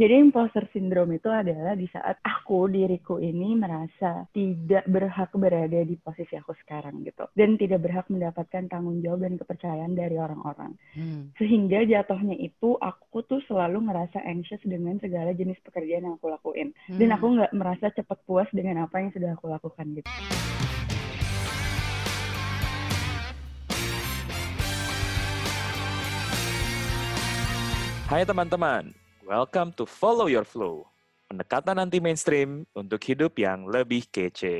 Jadi imposter syndrome itu adalah di saat aku diriku ini merasa tidak berhak berada di posisi aku sekarang gitu dan tidak berhak mendapatkan tanggung jawab dan kepercayaan dari orang-orang. Hmm. Sehingga jatuhnya itu aku tuh selalu ngerasa anxious dengan segala jenis pekerjaan yang aku lakuin hmm. dan aku nggak merasa cepat puas dengan apa yang sudah aku lakukan gitu. Hai teman-teman, Welcome to Follow Your Flow, pendekatan anti mainstream untuk hidup yang lebih kece.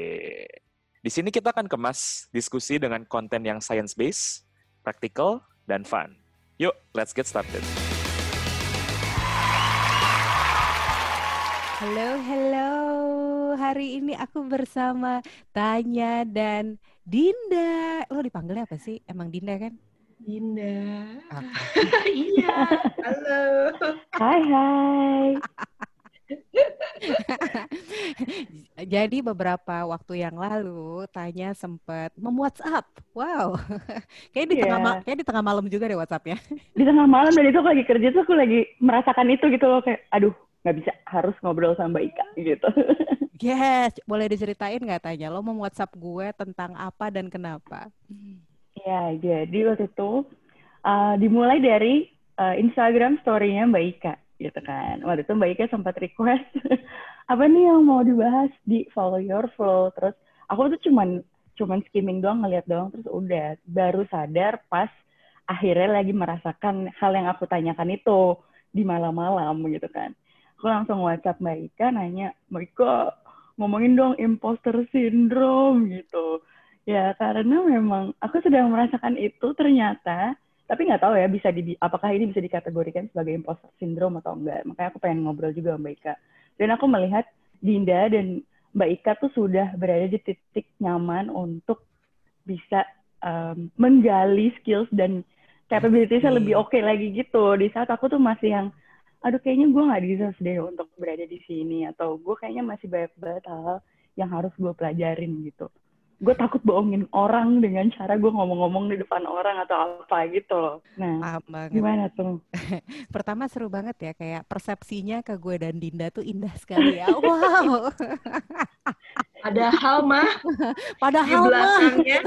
Di sini kita akan kemas diskusi dengan konten yang science-based, practical, dan fun. Yuk, let's get started. Halo, halo. Hari ini aku bersama Tanya dan Dinda. Lo dipanggilnya apa sih? Emang Dinda kan? Dinda. iya, halo. Hai, hai. Jadi beberapa waktu yang lalu Tanya sempat mem-WhatsApp. Wow. kayak di yeah. tengah kayak di tengah malam juga deh WhatsAppnya. Di tengah malam dan itu aku lagi kerja tuh aku lagi merasakan itu gitu loh kayak aduh nggak bisa harus ngobrol sama Mbak Ika gitu. yes, boleh diceritain nggak Tanya? Lo mau WhatsApp gue tentang apa dan kenapa? Ya, jadi waktu itu uh, dimulai dari uh, Instagram story-nya Mbak Ika gitu kan. Waktu itu Mbak Ika sempat request apa nih yang mau dibahas di Follow Your Flow. Terus aku tuh cuman cuman skimming doang ngeliat doang terus udah baru sadar pas akhirnya lagi merasakan hal yang aku tanyakan itu di malam-malam gitu kan. Aku langsung WhatsApp Mbak Ika nanya, Mbak Ika ngomongin dong imposter syndrome gitu Ya, karena memang aku sedang merasakan itu ternyata, tapi nggak tahu ya bisa di, apakah ini bisa dikategorikan sebagai imposter syndrome atau enggak. Makanya aku pengen ngobrol juga sama Mbak Ika. Dan aku melihat Dinda dan Mbak Ika tuh sudah berada di titik nyaman untuk bisa um, menggali skills dan capabilities-nya lebih oke okay lagi gitu. Di saat aku tuh masih yang, aduh kayaknya gue nggak bisa deh untuk berada di sini. Atau gue kayaknya masih banyak banget hal yang harus gue pelajarin gitu gue takut bohongin orang dengan cara gue ngomong-ngomong di depan orang atau apa gitu loh. Nah, gimana tuh? Pertama seru banget ya, kayak persepsinya ke gue dan Dinda tuh indah sekali ya. Wow. Padahal mah padahal di belakangnya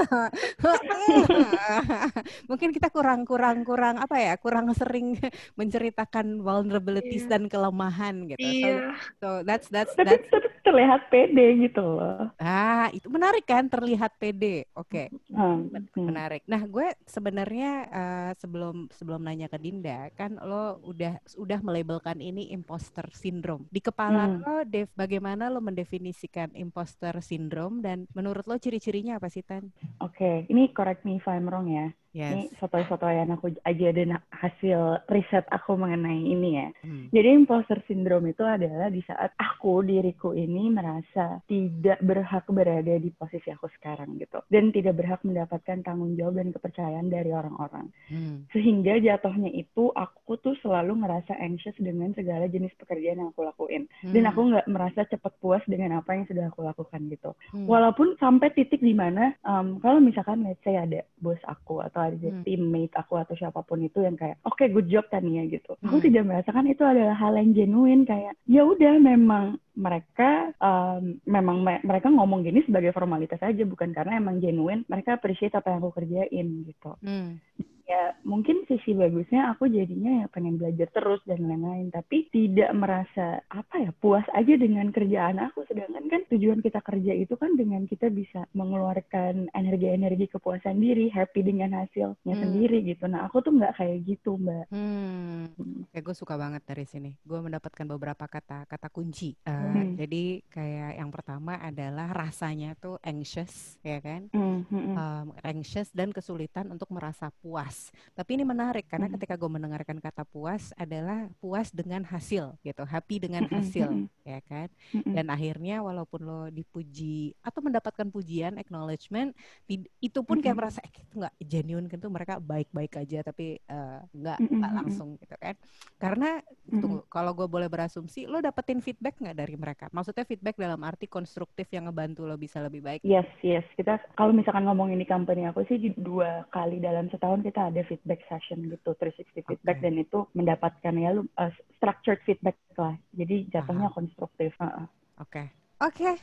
mungkin kita kurang kurang kurang apa ya kurang sering menceritakan vulnerabilities yeah. dan kelemahan gitu. Iya. So, so that's that's tapi, that's tapi terlihat pede gitu loh. Ah, itu menarik kan terlihat pede. Oke. Okay. Hmm. Menarik. Nah, gue sebenarnya uh, sebelum sebelum nanya ke Dinda kan lo udah udah melabelkan ini imposter syndrome. Di kepala hmm. lo Dev bagaimana lo mendefinisikan imposter imposter syndrome dan menurut lo ciri-cirinya apa sih Tan? Oke, okay. ini correct me if I'm wrong ya. Yes. Ini foto-foto yang aku aja dan hasil riset aku mengenai ini ya. Hmm. Jadi imposter syndrome itu adalah di saat aku diriku ini merasa tidak berhak berada di posisi aku sekarang gitu dan tidak berhak mendapatkan tanggung jawab dan kepercayaan dari orang-orang. Hmm. Sehingga jatuhnya itu aku tuh selalu ngerasa anxious dengan segala jenis pekerjaan yang aku lakuin hmm. dan aku nggak merasa cepat puas dengan apa yang sudah aku lakukan gitu. Hmm. Walaupun sampai titik di mana um, kalau misalkan let's say ada bos aku atau ada hmm. teammate aku atau siapa pun itu yang kayak oke okay, good job Tania gitu hmm. aku tidak merasakan itu adalah hal yang genuine kayak ya udah memang mereka um, memang me mereka ngomong gini sebagai formalitas aja bukan karena emang genuine mereka appreciate apa yang aku kerjain gitu hmm ya mungkin sisi bagusnya aku jadinya ya pengen belajar terus dan lain-lain tapi tidak merasa apa ya puas aja dengan kerjaan aku sedangkan kan tujuan kita kerja itu kan dengan kita bisa mengeluarkan energi-energi kepuasan diri happy dengan hasilnya hmm. sendiri gitu nah aku tuh nggak kayak gitu mbak hmm. kayak gue suka banget dari sini gue mendapatkan beberapa kata kata kunci uh, hmm. jadi kayak yang pertama adalah rasanya tuh anxious ya kan hmm. Hmm. Um, anxious dan kesulitan untuk merasa puas puas. Tapi ini menarik karena hmm. ketika gue mendengarkan kata puas adalah puas dengan hasil gitu, happy dengan hasil, hmm. ya kan. Dan akhirnya walaupun lo dipuji atau mendapatkan pujian, acknowledgement, itu pun kayak merasa eh, itu nggak genuine kan tuh mereka baik-baik aja tapi uh, nggak nggak langsung gitu kan. Karena tunggu, kalau gue boleh berasumsi, lo dapetin feedback nggak dari mereka? Maksudnya feedback dalam arti konstruktif yang ngebantu lo bisa lebih baik? Yes, yes. Kita kalau misalkan ngomongin di company aku sih dua kali dalam setahun kita kita ada feedback session gitu 360 feedback okay. dan itu mendapatkan ya lu uh, structured feedback lah jadi jatuhnya Aha. konstruktif oke uh oke okay. okay.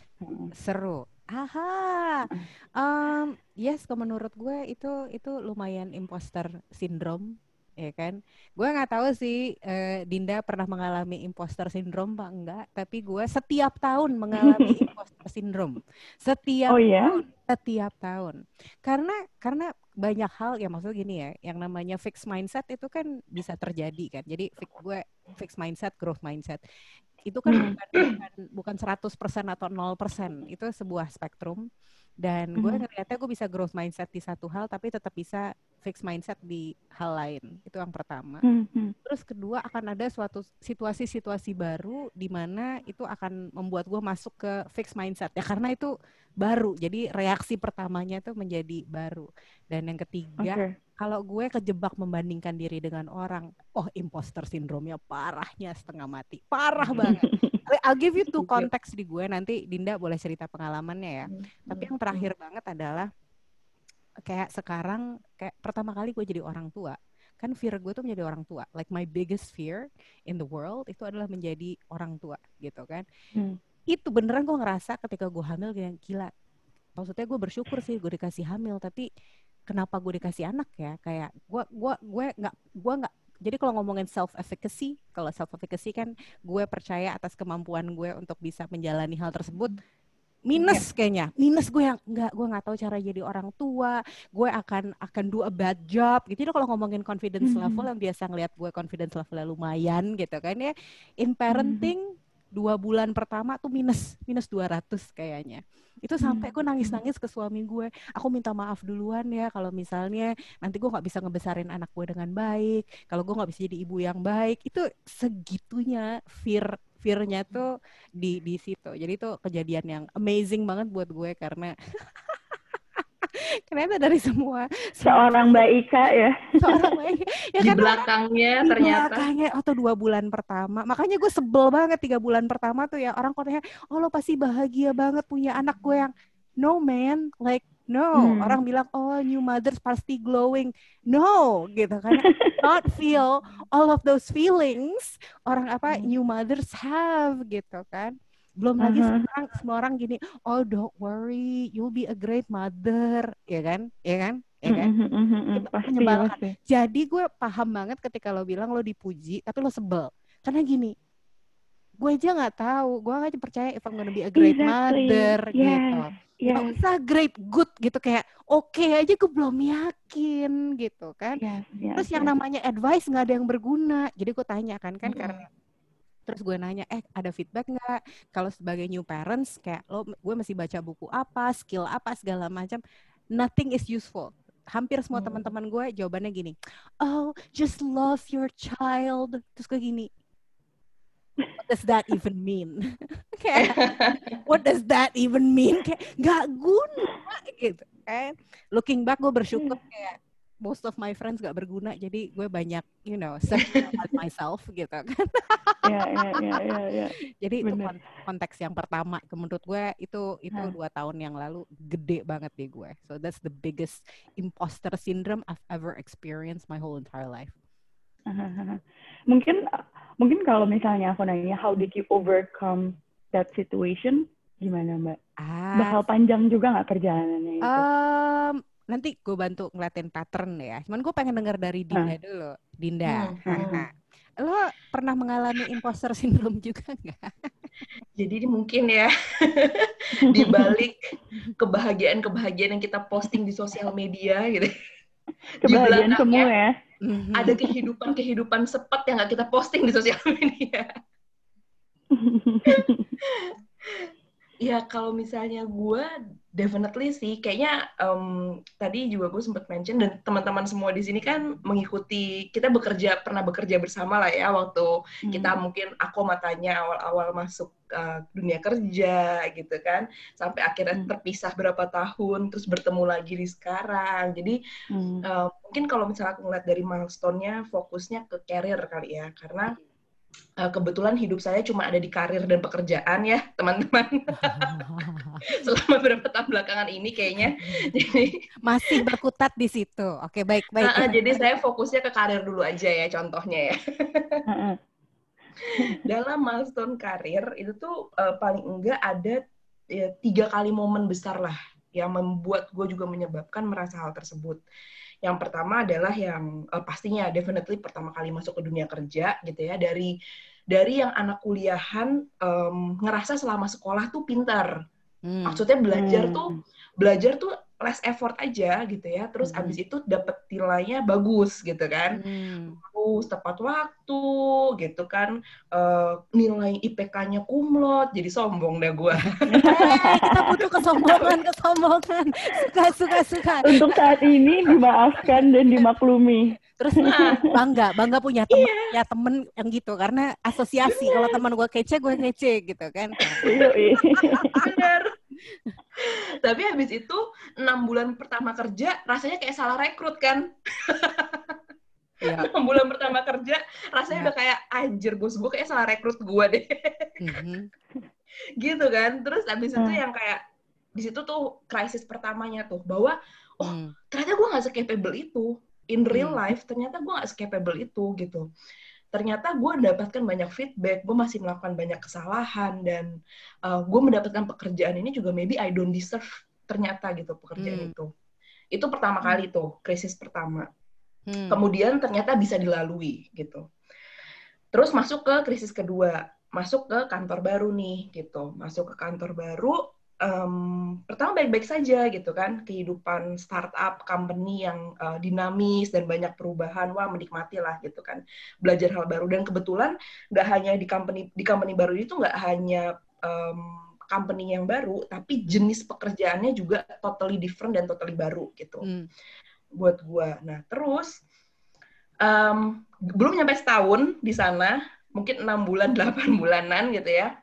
seru Aha, um, yes, kalau menurut gue itu itu lumayan imposter syndrome ya kan? Gue nggak tahu sih uh, Dinda pernah mengalami imposter syndrome pak enggak, tapi gue setiap tahun mengalami imposter syndrome. Setiap oh, ya? tahun, setiap tahun. Karena karena banyak hal ya maksudnya gini ya, yang namanya fixed mindset itu kan bisa terjadi kan. Jadi gue fixed mindset, growth mindset itu kan hmm. bukan bukan 100% atau 0%, itu sebuah spektrum dan gue hmm. ngeliatnya gue bisa growth mindset di satu hal tapi tetap bisa fix mindset di hal lain. Itu yang pertama. Mm-hmm. Terus kedua akan ada suatu situasi-situasi baru di mana itu akan membuat gue masuk ke fix mindset ya karena itu baru. Jadi reaksi pertamanya itu menjadi baru. Dan yang ketiga, okay. Kalau gue kejebak membandingkan diri dengan orang, oh imposter sindromnya parahnya setengah mati. Parah banget. I'll give you two konteks di gue nanti Dinda boleh cerita pengalamannya ya. Mm-hmm. Tapi yang terakhir banget adalah kayak sekarang kayak pertama kali gue jadi orang tua kan fear gue tuh menjadi orang tua like my biggest fear in the world itu adalah menjadi orang tua gitu kan hmm. itu beneran gue ngerasa ketika gue hamil kayak gila maksudnya gue bersyukur sih gue dikasih hamil tapi kenapa gue dikasih anak ya kayak gue gue gue nggak gue nggak jadi kalau ngomongin self efficacy kalau self efficacy kan gue percaya atas kemampuan gue untuk bisa menjalani hal tersebut minus yeah. kayaknya minus gue yang nggak gue nggak tahu cara jadi orang tua gue akan akan do a bad job gitu kalau ngomongin confidence mm -hmm. level yang biasa ngeliat gue confidence levelnya lumayan gitu kan ya in parenting mm -hmm. Dua bulan pertama tuh minus minus 200 kayaknya. Itu sampai gue nangis-nangis ke suami gue. Aku minta maaf duluan ya kalau misalnya nanti gue nggak bisa ngebesarin anak gue dengan baik kalau gue nggak bisa jadi ibu yang baik. Itu segitunya fear fear-nya tuh di di situ. Jadi itu kejadian yang amazing banget buat gue karena ternyata dari semua seorang Mbak Ika ya seorang Mbak Ika ya di kan belakangnya di ternyata belakangnya atau dua bulan pertama makanya gue sebel banget tiga bulan pertama tuh ya orang katanya oh lo pasti bahagia banget punya anak gue yang no man like No, hmm. orang bilang oh new mothers pasti glowing. No, gitu kan. Not feel all of those feelings orang apa hmm. new mothers have gitu kan. Belum uh -huh. lagi uh-huh. sekarang semua orang gini, oh don't worry, you'll be a great mother, ya kan? Ya kan? Ya kan? Mm -hmm, itu pasti, Pasti. Jadi gue paham banget ketika lo bilang lo dipuji, tapi lo sebel. Karena gini, gue aja nggak tahu, gue aja percaya if I'm gonna be a great exactly. mother yeah. gitu yeah. Gak usah great good gitu kayak oke okay aja gue belum yakin gitu kan yes, yes, terus yang namanya advice nggak ada yang berguna jadi gue tanya kan kan mm -hmm. karena terus gue nanya eh ada feedback nggak kalau sebagai new parents kayak lo gue masih baca buku apa skill apa segala macam nothing is useful hampir semua hmm. teman-teman gue jawabannya gini oh just love your child terus gue gini what does that even mean? kayak what does that even mean? Kayak nggak guna gitu kan. Looking back gue bersyukur hmm. kayak most of my friends gak berguna jadi gue banyak you know self myself gitu kan Iya iya iya iya ya. jadi Bener. itu konteks yang pertama menurut gue itu itu dua tahun yang lalu gede banget di gue so that's the biggest imposter syndrome I've ever experienced my whole entire life mungkin Mungkin kalau misalnya aku nanya, how did you overcome that situation? Gimana Mbak? Ah. Bakal panjang juga nggak perjalanannya itu? Um, nanti gue bantu ngeliatin pattern ya. Cuman gue pengen dengar dari Dinda nah. dulu. Dinda. Hmm. hmm. Lo pernah mengalami imposter syndrome juga nggak? Jadi mungkin ya di balik kebahagiaan-kebahagiaan yang kita posting di sosial media gitu. Kebahagiaan semua ya mm-hmm. ada kehidupan-kehidupan sepet yang nggak kita posting di sosial media. ya kalau misalnya gue definitely sih kayaknya um, tadi juga gue sempat mention dan teman-teman semua di sini kan mengikuti kita bekerja pernah bekerja bersama lah ya waktu hmm. kita mungkin aku matanya awal-awal masuk uh, dunia kerja gitu kan sampai akhirnya hmm. terpisah berapa tahun terus bertemu lagi di sekarang jadi hmm. uh, mungkin kalau misalnya aku ngeliat dari milestone-nya fokusnya ke career kali ya karena uh, kebetulan hidup saya cuma ada di karir dan pekerjaan ya teman-teman. Selama beberapa tahun belakangan ini kayaknya. Jadi masih berkutat di situ. Oke baik baik. Uh, uh, jadi saya fokusnya ke karir dulu aja ya contohnya ya. Dalam milestone karir itu tuh uh, paling enggak ada ya, tiga kali momen besar lah yang membuat gue juga menyebabkan merasa hal tersebut. Yang pertama adalah yang uh, pastinya definitely pertama kali masuk ke dunia kerja gitu ya dari dari yang anak kuliahan um, ngerasa selama sekolah tuh pintar. Hmm. Maksudnya belajar hmm. tuh belajar tuh less effort aja gitu ya. Terus hmm. abis itu dapet nilainya bagus gitu kan. Hmm. Tepat waktu gitu kan. Uh, nilai IPK-nya kumlot. Jadi sombong deh gue. hey, kita butuh kesombongan, kesombongan. Suka, suka, suka. Untuk saat ini dimaafkan dan dimaklumi. Terus nah. bangga, bangga punya temen, yeah. ya temen yang gitu. Karena asosiasi. Kalau teman gue kece, gue kece gitu kan. Bener. Tapi habis itu enam bulan pertama kerja rasanya kayak salah rekrut kan. Ya. bulan pertama kerja rasanya ya. udah kayak anjir bos gue kayak salah rekrut gue deh. Mm-hmm. gitu kan. Terus habis itu hmm. yang kayak di situ tuh krisis pertamanya tuh bahwa oh hmm. ternyata gue nggak capable itu in real hmm. life ternyata gue nggak capable itu gitu ternyata gue mendapatkan banyak feedback, gue masih melakukan banyak kesalahan dan uh, gue mendapatkan pekerjaan ini juga maybe I don't deserve ternyata gitu pekerjaan hmm. itu. Itu pertama hmm. kali tuh krisis pertama. Hmm. Kemudian ternyata bisa dilalui gitu. Terus masuk ke krisis kedua, masuk ke kantor baru nih gitu, masuk ke kantor baru um, pertama baik-baik saja gitu kan kehidupan startup company yang uh, dinamis dan banyak perubahan wah menikmati lah gitu kan belajar hal baru dan kebetulan nggak hanya di company di company baru itu nggak hanya um, company yang baru tapi jenis pekerjaannya juga totally different dan totally baru gitu hmm. Buat gua nah terus um, belum nyampe setahun di sana mungkin enam bulan delapan bulanan gitu ya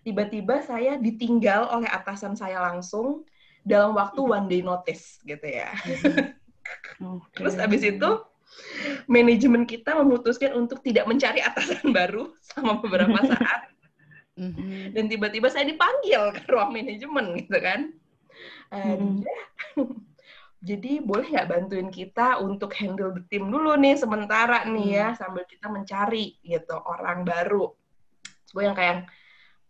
tiba-tiba saya ditinggal oleh atasan saya langsung dalam waktu one day notice gitu ya. Okay. Terus abis itu manajemen kita memutuskan untuk tidak mencari atasan baru selama beberapa saat. Mm-hmm. Dan tiba-tiba saya dipanggil ke ruang manajemen gitu kan. And, mm-hmm. Jadi boleh nggak bantuin kita untuk handle the team dulu nih sementara nih ya mm. sambil kita mencari gitu orang baru. Gue yang kayak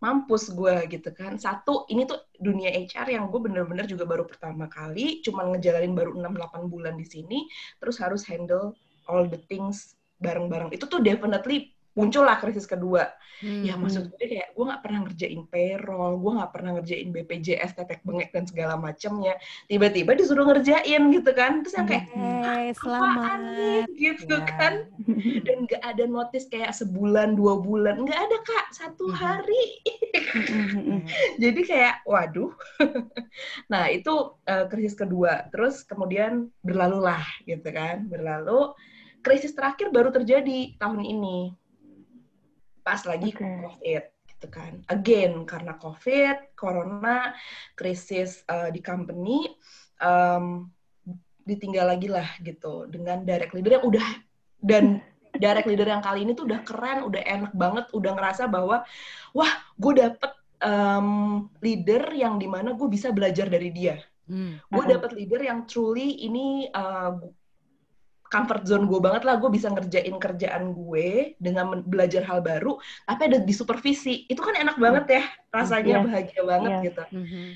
mampus gue gitu kan. Satu, ini tuh dunia HR yang gue bener-bener juga baru pertama kali, cuman ngejalanin baru 6-8 bulan di sini, terus harus handle all the things bareng-bareng. Itu tuh definitely muncullah krisis kedua. Hmm. Ya maksud gue kayak gue nggak pernah ngerjain payroll, gue nggak pernah ngerjain BPJS, tetek bengek dan segala macamnya. Tiba-tiba disuruh ngerjain gitu kan, terus yang kayak hey, selamat nih? gitu yeah. kan. Dan nggak ada notice kayak sebulan dua bulan, nggak ada kak satu hmm. hari. Hmm. Jadi kayak waduh. nah itu uh, krisis kedua. Terus kemudian berlalulah gitu kan, berlalu. Krisis terakhir baru terjadi tahun ini pas lagi okay. COVID gitu kan. Again karena COVID, corona, krisis uh, di company, um, ditinggal lagi lah gitu dengan direct leader yang udah dan direct leader yang kali ini tuh udah keren, udah enak banget, udah ngerasa bahwa wah gue dapet um, leader yang di mana gue bisa belajar dari dia. Hmm. Gue dapet leader yang truly ini uh, comfort zone gue banget lah gue bisa ngerjain kerjaan gue dengan belajar hal baru tapi ada di supervisi itu kan enak banget ya rasanya yeah. bahagia banget yeah. gitu mm-hmm.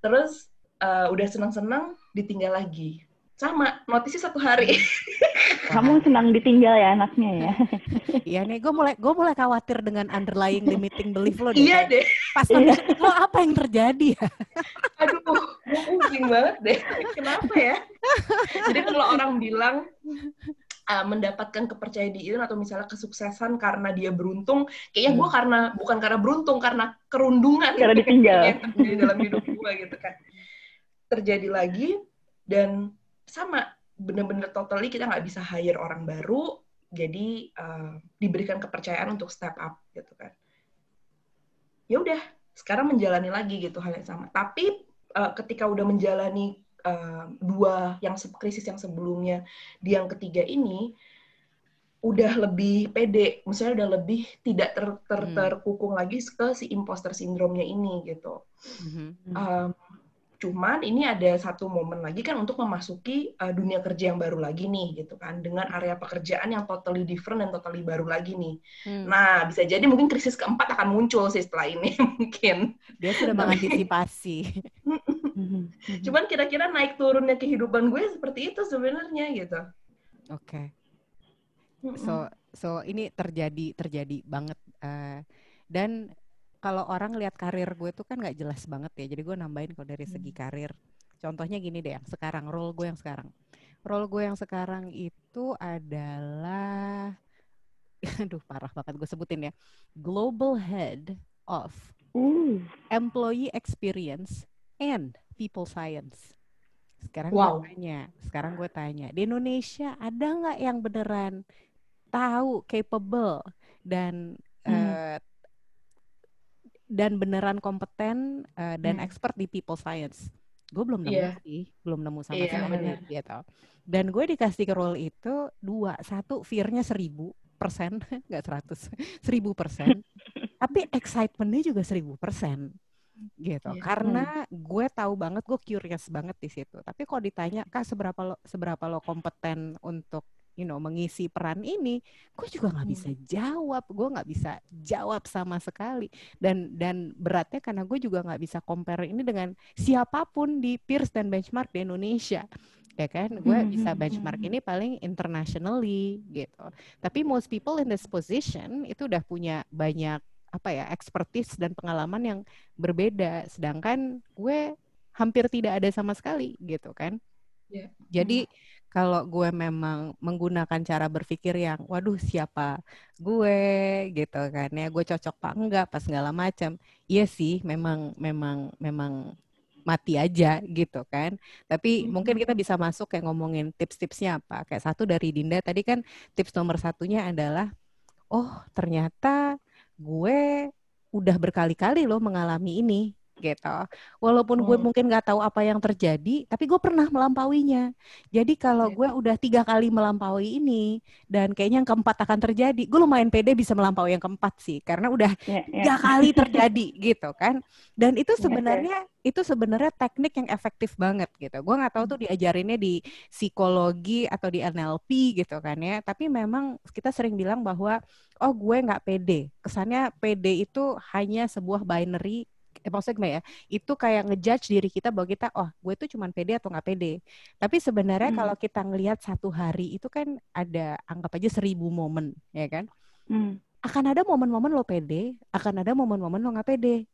terus uh, udah senang-senang ditinggal lagi sama notisnya satu hari. Kamu senang ditinggal ya anaknya ya? Iya nih gue mulai gue mulai khawatir dengan underlying limiting belief lo deh iya deh. Pas iya. lo apa yang terjadi ya? Aduh gue pusing banget deh. Kenapa ya? Jadi kalau orang bilang uh, mendapatkan kepercayaan diri atau misalnya kesuksesan karena dia beruntung, kayaknya gue hmm. karena bukan karena beruntung, karena kerundungan karena ditinggal. di dalam hidup gue gitu kan. Terjadi lagi dan sama bener-bener totally kita nggak bisa hire orang baru jadi uh, diberikan kepercayaan untuk step up gitu kan ya udah sekarang menjalani lagi gitu hal yang sama tapi uh, ketika udah menjalani uh, dua yang krisis yang sebelumnya di yang ketiga ini udah lebih pede, misalnya udah lebih tidak ter, ter, hmm. terkukung lagi ke si imposter sindromnya ini gitu. Hmm. Um, cuman ini ada satu momen lagi kan untuk memasuki uh, dunia kerja yang baru lagi nih gitu kan, dengan area pekerjaan yang totally different dan totally baru lagi nih. Hmm. Nah bisa jadi mungkin krisis keempat akan muncul sih setelah ini mungkin. Dia sudah mengantisipasi. cuman kira-kira naik turunnya kehidupan gue seperti itu sebenarnya gitu. Oke. Okay so so ini terjadi terjadi banget uh, dan kalau orang lihat karir gue tuh kan nggak jelas banget ya jadi gue nambahin kalau dari segi hmm. karir contohnya gini deh yang sekarang role gue yang sekarang role gue yang sekarang itu adalah aduh parah banget gue sebutin ya global head of employee experience and people science sekarang wow. gue tanya sekarang gue tanya di Indonesia ada nggak yang beneran tahu, capable dan hmm. uh, dan beneran kompeten uh, dan hmm. expert di people science. Gue belum nemu yeah. sih, belum nemu sama yeah, sekali gitu. Dan gue dikasih ke role itu dua, satu fear-nya seribu persen, nggak seratus, seribu persen. Tapi excitementnya juga seribu persen gitu. Yeah. Karena gue tahu banget, gue curious banget di situ. Tapi kalau ditanya, kak seberapa lo seberapa lo kompeten untuk you know mengisi peran ini gue juga nggak bisa hmm. jawab gue nggak bisa jawab sama sekali. Dan dan beratnya karena gue juga nggak bisa compare ini dengan siapa pun di peers dan benchmark di Indonesia ya kan? Gue hmm, bisa hmm, benchmark ini paling internationally gitu. Tapi most people in this position itu udah punya banyak apa ya expertise dan pengalaman yang berbeda. Sedangkan gue hampir tidak ada sama sekali gitu kan? Yeah. jadi kalau gue memang menggunakan cara berpikir yang waduh siapa gue? gitu kan ya. Gue cocok pak enggak? pas segala macam iya sih memang memang memang mati aja gitu kan. Tapi hmm. mungkin kita bisa masuk kayak ngomongin tips-tipsnya apa. Kayak satu dari Dinda tadi kan tips nomor satunya adalah oh ternyata gue udah berkali-kali loh mengalami ini gitu. Walaupun gue hmm. mungkin nggak tahu apa yang terjadi, tapi gue pernah melampauinya. Jadi kalau iya. gue udah tiga kali melampaui ini dan kayaknya yang keempat akan terjadi, gue lumayan pede bisa melampaui yang keempat sih, karena udah yeah, yeah. tiga kali terjadi gitu kan. Dan itu iya, sebenarnya yeah, itu sebenarnya teknik yang efektif banget gitu. Gue nggak tahu tuh hmm. diajarinnya di psikologi atau di NLP gitu kan ya. Tapi memang kita sering bilang bahwa oh gue nggak pede. Kesannya pede itu hanya sebuah binary eh, maksudnya ya itu kayak ngejudge diri kita bahwa kita oh gue tuh cuman pede atau nggak pede tapi sebenarnya hmm. kalau kita ngelihat satu hari itu kan ada anggap aja seribu momen ya kan hmm. akan ada momen-momen lo pede akan ada momen-momen lo nggak pede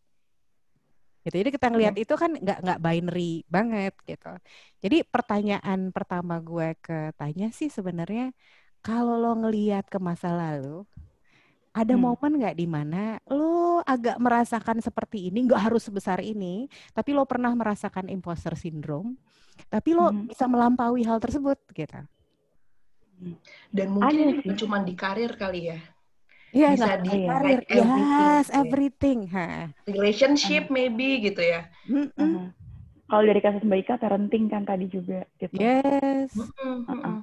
gitu jadi kita ngelihat hmm. itu kan nggak nggak binary banget gitu jadi pertanyaan pertama gue ke tanya sih sebenarnya kalau lo ngelihat ke masa lalu ada hmm. momen nggak di mana lo agak merasakan seperti ini, nggak harus sebesar ini, tapi lo pernah merasakan imposter syndrome, tapi lo hmm. bisa melampaui hal tersebut, gitu. Dan mungkin bukan cuma di karir kali ya. Iya, bisa di karir, like everything, yes, gitu ya. everything. Ha. Relationship uh. maybe gitu ya. Mm -mm. Uh. Kalau dari kasus Mbak Ika, parenting kan tadi juga gitu. Yes. Uh -uh.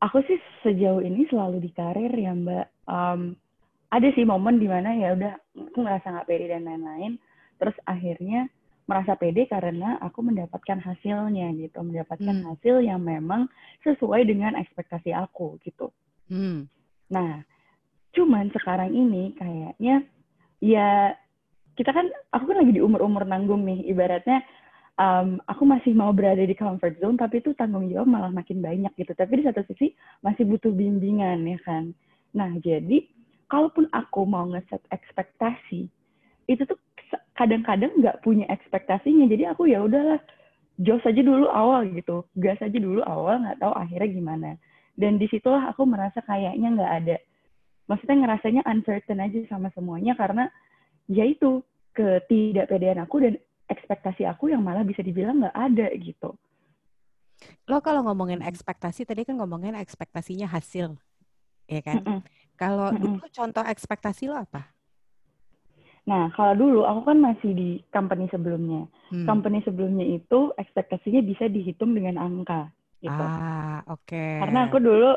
Aku sih sejauh ini selalu di karir ya Mbak. Um, ada sih momen di mana ya udah aku merasa nggak pede dan lain-lain. Terus akhirnya merasa pede karena aku mendapatkan hasilnya gitu. Mendapatkan hmm. hasil yang memang sesuai dengan ekspektasi aku gitu. Hmm. nah cuman sekarang ini kayaknya ya kita kan aku kan lagi di umur-umur nanggung nih. Ibaratnya um, aku masih mau berada di comfort zone tapi itu tanggung jawab malah makin banyak gitu. Tapi di satu sisi masih butuh bimbingan ya kan. Nah jadi kalaupun aku mau ngeset ekspektasi itu tuh kadang-kadang nggak punya ekspektasinya. Jadi aku ya udahlah jos aja dulu awal gitu gas aja dulu awal nggak tahu akhirnya gimana. Dan di situlah aku merasa kayaknya nggak ada maksudnya ngerasanya uncertain aja sama semuanya karena ya itu ketidakpedean aku dan ekspektasi aku yang malah bisa dibilang nggak ada gitu. Lo kalau ngomongin ekspektasi tadi kan ngomongin ekspektasinya hasil ya kan mm -mm. Kalau mm dulu contoh ekspektasi lo apa? Nah, kalau dulu aku kan masih di company sebelumnya. Hmm. Company sebelumnya itu ekspektasinya bisa dihitung dengan angka gitu. Ah, oke. Okay. Karena aku dulu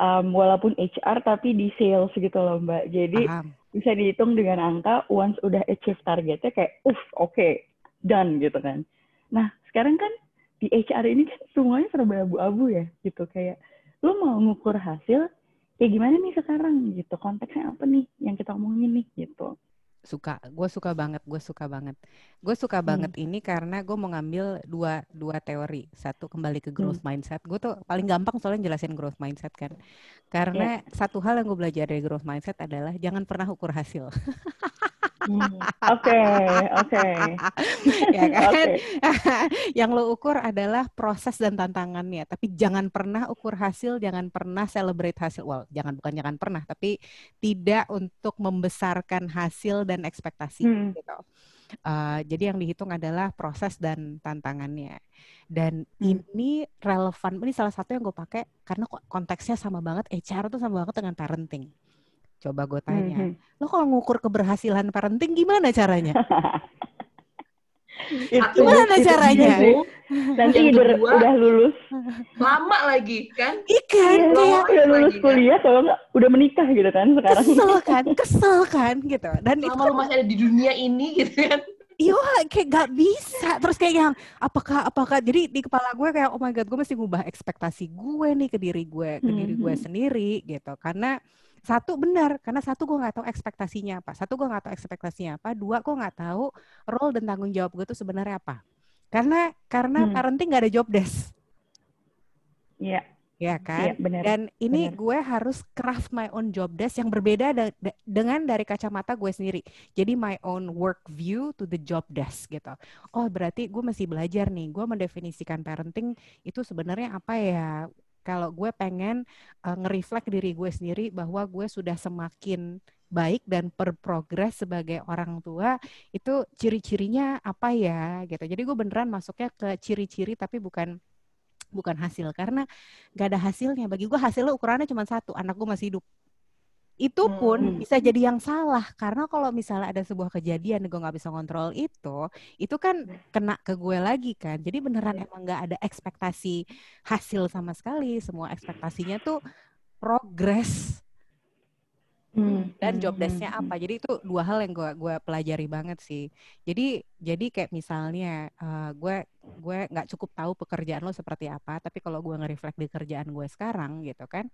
um, walaupun HR tapi di sales gitu loh mbak. Jadi Paham. bisa dihitung dengan angka once udah achieve targetnya kayak uff oke okay, done gitu kan. Nah sekarang kan di HR ini kan semuanya serba abu-abu ya gitu kayak lo mau ngukur hasil kayak gimana nih sekarang gitu konteksnya apa nih yang kita omongin nih gitu suka gue suka banget gue suka banget gue suka hmm. banget ini karena gue mau ngambil dua dua teori satu kembali ke growth hmm. mindset gue tuh paling gampang soalnya jelasin growth mindset kan karena yeah. satu hal yang gue belajar dari growth mindset adalah jangan pernah ukur hasil oke, oke. Ya kan? Yang lo ukur adalah proses dan tantangannya, tapi jangan pernah ukur hasil, jangan pernah celebrate hasil. Well, jangan bukan jangan pernah, tapi tidak untuk membesarkan hasil dan ekspektasi hmm. gitu. Uh, jadi yang dihitung adalah proses dan tantangannya. Dan hmm. ini relevan, ini salah satu yang gue pakai karena konteksnya sama banget, HR tuh sama banget dengan parenting. Coba gue tanya, mm -hmm. lo kalau ngukur keberhasilan parenting gimana caranya? itu, gimana itu caranya? Itu, nanti udah, udah lulus. Lama lagi kan? Ikan ya, kayak udah lulus lagi, kan? kuliah kalau nggak udah menikah gitu kan sekarang. Kesel kan, kesel kan gitu. Dan Lama itu masih ada di dunia ini gitu kan. Iya, kayak gak bisa. Terus kayak yang apakah apakah jadi di kepala gue kayak oh my god, gue mesti ngubah ekspektasi gue nih ke diri gue, ke diri gue mm-hmm. sendiri gitu. Karena satu benar karena satu gue nggak tahu ekspektasinya apa satu gue nggak tahu ekspektasinya apa dua gue nggak tahu role dan tanggung jawab gue tuh sebenarnya apa karena karena hmm. parenting nggak ada job desk Iya. Ya kan? Ya, bener, Dan ini bener. gue harus craft my own job desk yang berbeda da da dengan dari kacamata gue sendiri. Jadi my own work view to the job desk gitu. Oh berarti gue masih belajar nih. Gue mendefinisikan parenting itu sebenarnya apa ya? Kalau gue pengen uh, nge-reflect diri gue sendiri bahwa gue sudah semakin baik dan berprogres sebagai orang tua itu ciri-cirinya apa ya gitu. Jadi gue beneran masuknya ke ciri-ciri tapi bukan bukan hasil karena gak ada hasilnya. Bagi gue hasilnya ukurannya cuma satu, anak gue masih hidup itu pun hmm. bisa jadi yang salah karena kalau misalnya ada sebuah kejadian gue nggak bisa kontrol itu itu kan kena ke gue lagi kan. Jadi beneran emang nggak ada ekspektasi hasil sama sekali. Semua ekspektasinya tuh progres. Hmm. dan job hmm, desknya apa. Jadi itu dua hal yang gue gue pelajari banget sih. Jadi jadi kayak misalnya uh, gue gue nggak cukup tahu pekerjaan lo seperti apa tapi kalau gue nge-reflect di kerjaan gue sekarang gitu kan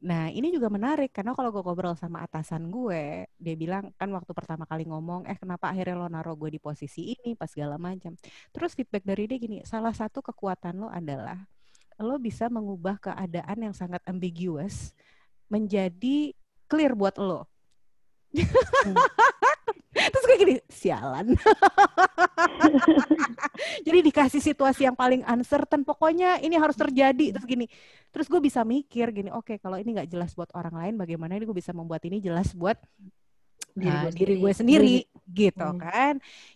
Nah, ini juga menarik karena kalau gue ngobrol sama atasan gue, dia bilang kan waktu pertama kali ngomong, eh kenapa akhirnya lo naruh gue di posisi ini pas segala macam. Terus feedback dari dia gini, salah satu kekuatan lo adalah lo bisa mengubah keadaan yang sangat ambiguous menjadi clear buat lo. Terus kayak gini, sialan. Jadi dikasih situasi yang paling uncertain, pokoknya ini harus terjadi. Terus gini, terus gue bisa mikir gini, oke okay, kalau ini nggak jelas buat orang lain, bagaimana ini gue bisa membuat ini jelas buat diri, uh, gue, diri gue sendiri, gitu hmm. kan.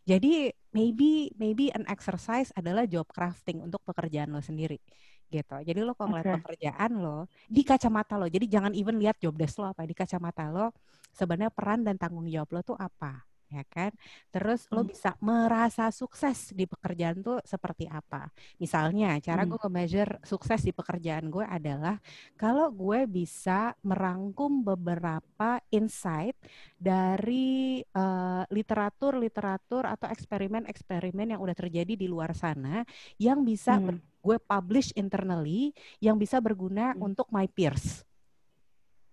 Jadi maybe maybe an exercise adalah job crafting untuk pekerjaan lo sendiri gitu. Jadi lo kalau ngeliat okay. pekerjaan lo di kacamata lo, jadi jangan even lihat job desk lo apa di kacamata lo sebenarnya peran dan tanggung jawab lo tuh apa ya kan? Terus lo hmm. bisa merasa sukses di pekerjaan tuh seperti apa? Misalnya, cara hmm. gue nge-measure sukses di pekerjaan gue adalah kalau gue bisa merangkum beberapa insight dari literatur-literatur uh, atau eksperimen-eksperimen yang udah terjadi di luar sana yang bisa hmm. Gue publish internally, yang bisa berguna hmm. untuk my peers.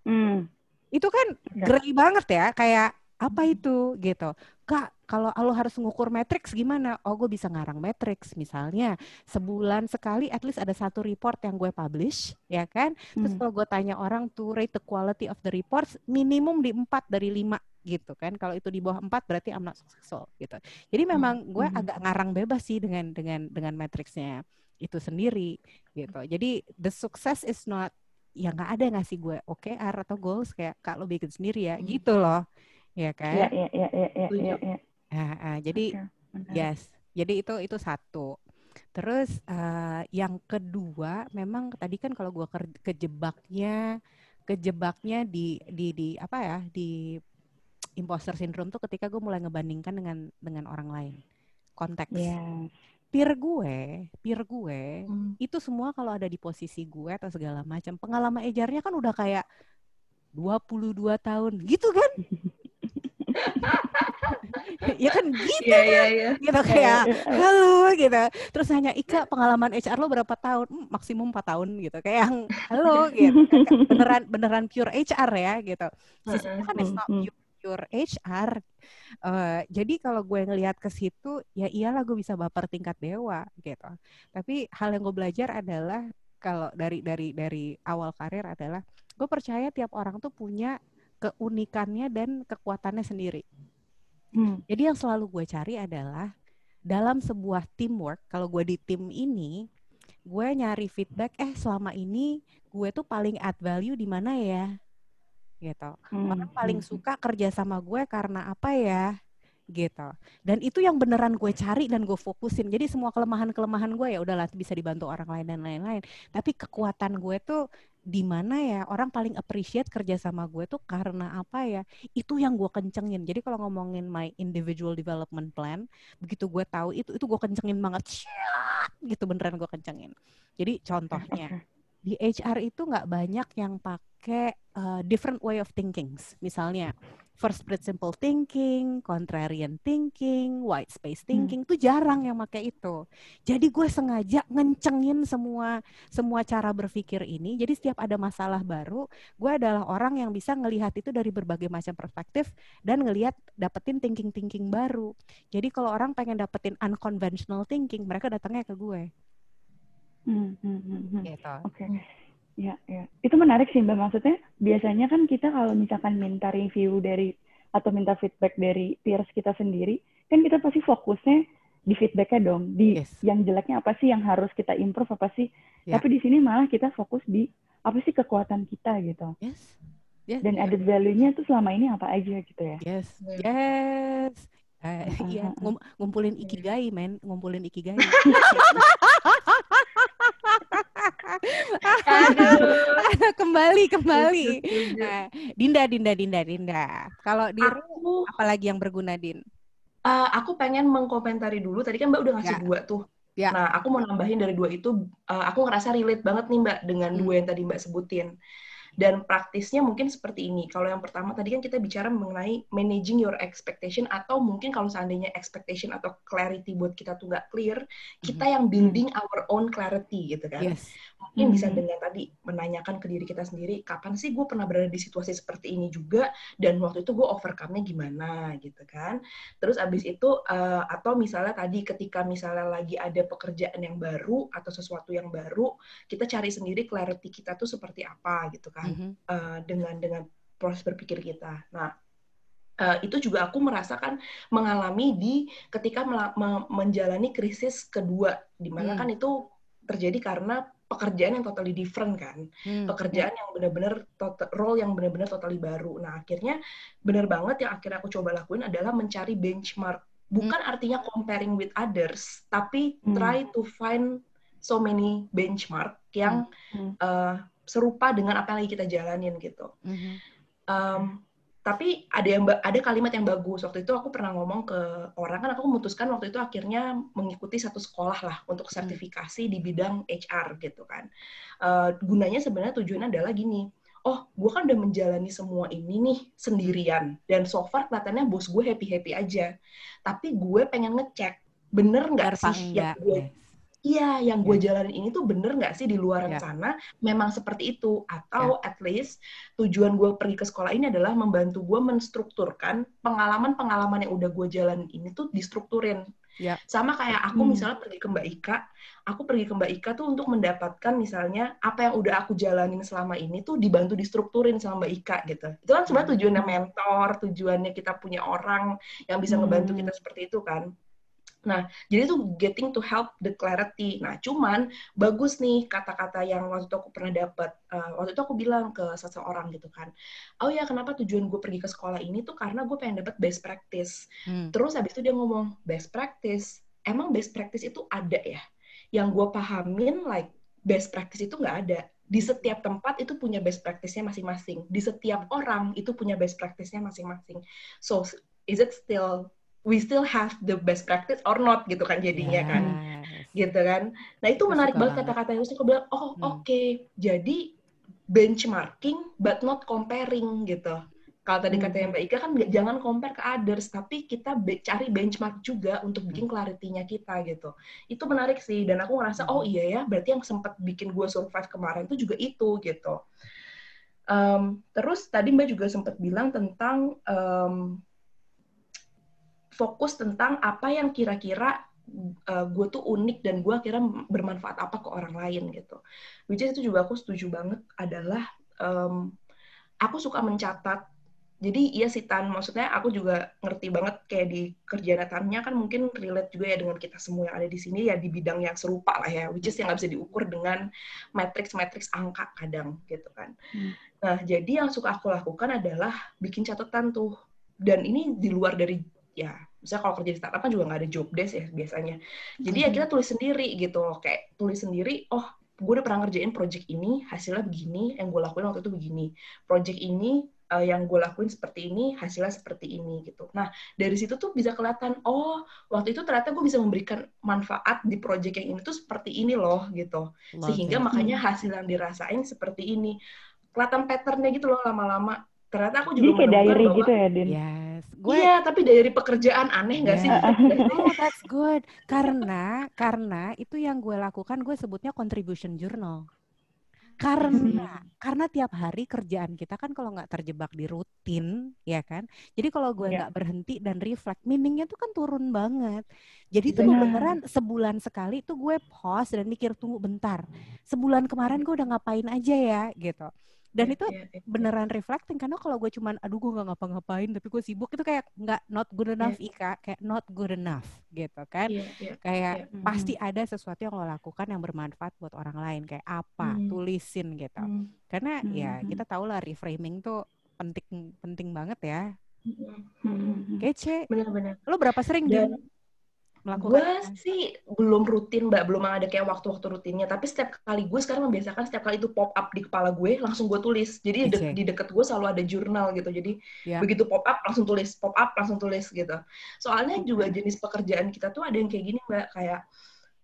Hmm. Itu kan ya. grey banget ya, kayak apa itu gitu kak kalau lo harus ngukur matrix gimana oh gue bisa ngarang matrix misalnya sebulan sekali at least ada satu report yang gue publish ya kan terus hmm. kalau gue tanya orang to rate the quality of the reports minimum di empat dari lima gitu kan kalau itu di bawah empat berarti I'm not successful gitu jadi memang gue hmm. agak ngarang bebas sih dengan dengan dengan matrixnya itu sendiri gitu jadi the success is not ya nggak ada ngasih gue OKR atau goals kayak kak lo bikin sendiri ya hmm. gitu loh ya kan? Iya, iya, iya, iya, iya, iya. Ya. Nah, jadi okay. yes, jadi itu itu satu. Terus uh, yang kedua, memang tadi kan kalau gue ke, kejebaknya, kejebaknya di di di apa ya di imposter syndrome tuh ketika gue mulai ngebandingkan dengan dengan orang lain konteks. Yeah. Peer gue, peer gue, hmm. itu semua kalau ada di posisi gue atau segala macam, pengalaman ejarnya kan udah kayak 22 tahun gitu kan? ya kan gitu yeah, kan? Yeah, yeah. gitu iya, kayak yeah. halo gitu terus hanya Ika pengalaman HR lo berapa tahun hmm, maksimum 4 tahun gitu kayak yang halo gitu beneran beneran pure HR ya gitu sisanya kan it's not pure, pure HR uh, jadi kalau gue ngelihat ke situ ya iyalah gue bisa baper tingkat dewa gitu tapi hal yang gue belajar adalah kalau dari dari dari awal karir adalah gue percaya tiap orang tuh punya keunikannya dan kekuatannya sendiri. Hmm. Jadi yang selalu gue cari adalah dalam sebuah teamwork, kalau gue di tim ini, gue nyari feedback, eh selama ini gue tuh paling add value di mana ya? Gitu. Hmm. Orang paling hmm. suka kerja sama gue karena apa ya? gitu. Dan itu yang beneran gue cari dan gue fokusin. Jadi semua kelemahan-kelemahan gue ya udahlah bisa dibantu orang lain dan lain-lain. Tapi kekuatan gue tuh di mana ya orang paling appreciate kerja sama gue tuh karena apa ya itu yang gue kencengin jadi kalau ngomongin my individual development plan begitu gue tahu itu itu gue kencengin banget gitu beneran gue kencengin jadi contohnya di HR itu nggak banyak yang pakai uh, different way of thinking misalnya first principle thinking, contrarian thinking, white space hmm. thinking hmm. tuh jarang yang pakai itu. Jadi gue sengaja ngencengin semua semua cara berpikir ini. Jadi setiap ada masalah baru, gue adalah orang yang bisa ngelihat itu dari berbagai macam perspektif dan ngelihat dapetin thinking-thinking baru. Jadi kalau orang pengen dapetin unconventional thinking, mereka datangnya ke gue. Hmm, hmm, hmm, hmm. Gitu. Oke. Okay. Ya, ya. Itu menarik sih Mbak. Maksudnya biasanya kan kita kalau misalkan minta review dari atau minta feedback dari peers kita sendiri, kan kita pasti fokusnya di feedbacknya dong. Di yes. yang jeleknya apa sih yang harus kita improve apa sih? Yeah. Tapi di sini malah kita fokus di apa sih kekuatan kita gitu. Yes. yes. Dan added value-nya tuh selama ini apa aja gitu ya. Yes. Yes. Uh, iya, ngum ngumpulin ikigai, men, ngumpulin ikigai. Aduh. kembali kembali. Nah, Dinda Dinda Dinda Dinda. Kalau di aku, apalagi yang berguna Din? Uh, aku pengen mengkomentari dulu. Tadi kan Mbak udah ngasih ya. dua tuh. Ya. Nah, aku mau nambahin dari dua itu. Uh, aku ngerasa relate banget nih Mbak dengan hmm. dua yang tadi Mbak sebutin. Dan praktisnya mungkin seperti ini. Kalau yang pertama tadi kan kita bicara mengenai managing your expectation atau mungkin kalau seandainya expectation atau clarity buat kita tuh nggak clear, kita mm-hmm. yang building our own clarity gitu kan. Yes. Mungkin mm-hmm. bisa dengan tadi menanyakan ke diri kita sendiri, kapan sih gue pernah berada di situasi seperti ini juga dan waktu itu gue overcome-nya gimana gitu kan. Terus abis itu uh, atau misalnya tadi ketika misalnya lagi ada pekerjaan yang baru atau sesuatu yang baru, kita cari sendiri clarity kita tuh seperti apa gitu kan mm-hmm. uh, dengan dengan proses berpikir kita. Nah, uh, itu juga aku merasakan mengalami di ketika me- menjalani krisis kedua, di mana mm. kan itu terjadi karena pekerjaan yang totally different kan, mm. pekerjaan yang benar-benar role yang benar-benar totally baru. Nah, akhirnya benar banget yang akhirnya aku coba lakuin adalah mencari benchmark. Bukan mm. artinya comparing with others, tapi mm. try to find so many benchmark yang mm. uh, serupa dengan apa yang lagi kita jalanin gitu. Mm-hmm. Um, tapi ada yang ada kalimat yang bagus. Waktu itu aku pernah ngomong ke orang kan aku memutuskan waktu itu akhirnya mengikuti satu sekolah lah untuk mm. sertifikasi di bidang HR gitu kan. Uh, gunanya sebenarnya tujuannya adalah gini oh gue kan udah menjalani semua ini nih sendirian dan so far kelihatannya bos gue happy happy aja. Tapi gue pengen ngecek bener nggak sih yang gue iya yang gue yeah. jalanin ini tuh bener nggak sih di luar yeah. sana memang seperti itu atau yeah. at least tujuan gue pergi ke sekolah ini adalah membantu gue menstrukturkan pengalaman-pengalaman yang udah gue jalanin ini tuh distrukturin yeah. sama kayak aku hmm. misalnya pergi ke Mbak Ika aku pergi ke Mbak Ika tuh untuk mendapatkan misalnya apa yang udah aku jalanin selama ini tuh dibantu distrukturin sama Mbak Ika gitu itu kan sebenarnya hmm. tujuannya mentor tujuannya kita punya orang yang bisa ngebantu kita hmm. seperti itu kan Nah, jadi itu getting to help the clarity. Nah, cuman bagus nih kata-kata yang waktu itu aku pernah dapat. Uh, waktu itu aku bilang ke seseorang gitu kan, oh ya kenapa tujuan gue pergi ke sekolah ini tuh karena gue pengen dapat best practice. Hmm. Terus habis itu dia ngomong best practice. Emang best practice itu ada ya? Yang gue pahamin like best practice itu nggak ada. Di setiap tempat itu punya best practice-nya masing-masing. Di setiap orang itu punya best practice-nya masing-masing. So, is it still we still have the best practice or not gitu kan jadinya yes. kan. gitu kan nah itu menarik banget kata-kata itu aku bilang oh hmm. oke okay. jadi benchmarking but not comparing gitu kalau tadi hmm. katanya Mbak Ika kan jangan compare ke others, tapi kita be cari benchmark juga untuk bikin hmm. clarity-nya kita gitu. Itu menarik sih, dan aku ngerasa oh iya ya, berarti yang sempat bikin gue survive kemarin itu juga itu gitu. Um, terus tadi Mbak juga sempat bilang tentang um, fokus tentang apa yang kira-kira uh, gue tuh unik dan gue kira bermanfaat apa ke orang lain gitu. Which is itu juga aku setuju banget adalah um, aku suka mencatat jadi iya sih Tan, maksudnya aku juga ngerti banget kayak di kerjaan Tannya kan mungkin relate juga ya dengan kita semua yang ada di sini ya di bidang yang serupa lah ya, which is yang nggak bisa diukur dengan matriks-matriks angka kadang gitu kan. Hmm. Nah jadi yang suka aku lakukan adalah bikin catatan tuh, dan ini di luar dari ya misalnya kalau kerja di startup kan juga nggak ada job desk ya biasanya. Jadi hmm. ya kita tulis sendiri gitu, kayak tulis sendiri, oh gue udah pernah ngerjain project ini, hasilnya begini, yang gue lakuin waktu itu begini. Project ini uh, yang gue lakuin seperti ini, hasilnya seperti ini gitu. Nah, dari situ tuh bisa kelihatan, oh, waktu itu ternyata gue bisa memberikan manfaat di project yang ini tuh seperti ini loh gitu. Sehingga makanya hasil yang dirasain seperti ini. Kelihatan patternnya gitu loh lama-lama. Ternyata aku juga Jadi kayak diary bahwa, gitu ya, Din? Yes. Gue... Iya, tapi dari pekerjaan aneh nggak yeah. sih? oh, that's good. Karena, karena itu yang gue lakukan, gue sebutnya contribution journal. Karena hmm. karena tiap hari kerjaan kita kan kalau nggak terjebak di rutin, ya kan. Jadi kalau gue iya. nggak yeah. berhenti dan reflect, meaningnya tuh kan turun banget. Jadi tuh beneran sebulan sekali tuh gue pause dan mikir tunggu bentar. Sebulan kemarin gue udah ngapain aja ya gitu dan yeah, itu yeah, yeah. beneran reflecting karena kalau gue cuman aduh gue nggak ngapa-ngapain tapi gue sibuk itu kayak nggak not good enough yeah. ika kayak not good enough gitu kan yeah, yeah, kayak yeah. pasti ada sesuatu yang lo lakukan yang bermanfaat buat orang lain kayak apa mm. tulisin gitu mm. karena mm. ya kita tahu lah reframing tuh penting penting banget ya mm. kece benar-benar lo berapa sering Dan, melakukan? Gue sih belum rutin mbak, belum ada kayak waktu-waktu rutinnya. Tapi setiap kali gue sekarang membiasakan setiap kali itu pop up di kepala gue, langsung gue tulis. Jadi de di deket gue selalu ada jurnal gitu. Jadi yeah. begitu pop up langsung tulis, pop up langsung tulis gitu. Soalnya juga jenis pekerjaan kita tuh ada yang kayak gini mbak, kayak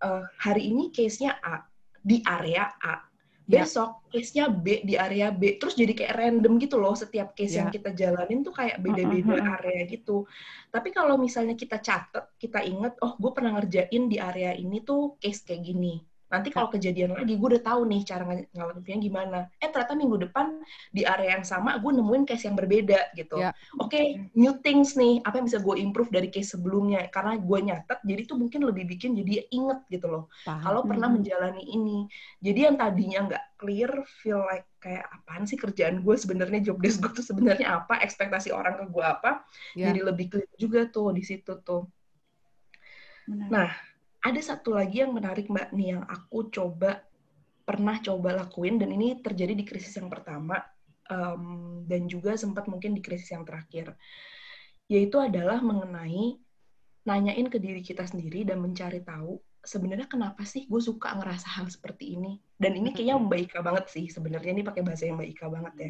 uh, hari ini case-nya A di area A Ya. besok case-nya B di area B terus jadi kayak random gitu loh setiap case yeah. yang kita jalanin tuh kayak beda-beda uh -huh. area gitu tapi kalau misalnya kita catat kita inget oh gue pernah ngerjain di area ini tuh case kayak gini Nanti kalau kejadian lagi, gue udah tahu nih cara ng ngalaminnya gimana. Eh ternyata minggu depan di area yang sama, gue nemuin case yang berbeda gitu. Yeah. Oke, okay, new things nih, apa yang bisa gue improve dari case sebelumnya? Karena gue nyatet, jadi tuh mungkin lebih bikin jadi inget gitu loh. Kalau pernah menjalani ini. Jadi yang tadinya nggak clear, feel like kayak apaan sih kerjaan gue sebenarnya job desk gue tuh sebenarnya apa, ekspektasi orang ke gue apa, yeah. jadi lebih clear juga tuh di situ tuh. Benar. Nah, ada satu lagi yang menarik Mbak nih yang aku coba pernah coba lakuin dan ini terjadi di krisis yang pertama um, dan juga sempat mungkin di krisis yang terakhir. Yaitu adalah mengenai nanyain ke diri kita sendiri dan mencari tahu sebenarnya kenapa sih gue suka ngerasa hal seperti ini. Dan ini kayaknya Mbak Ika banget sih sebenarnya. Ini pakai bahasa yang Mbak Ika banget ya.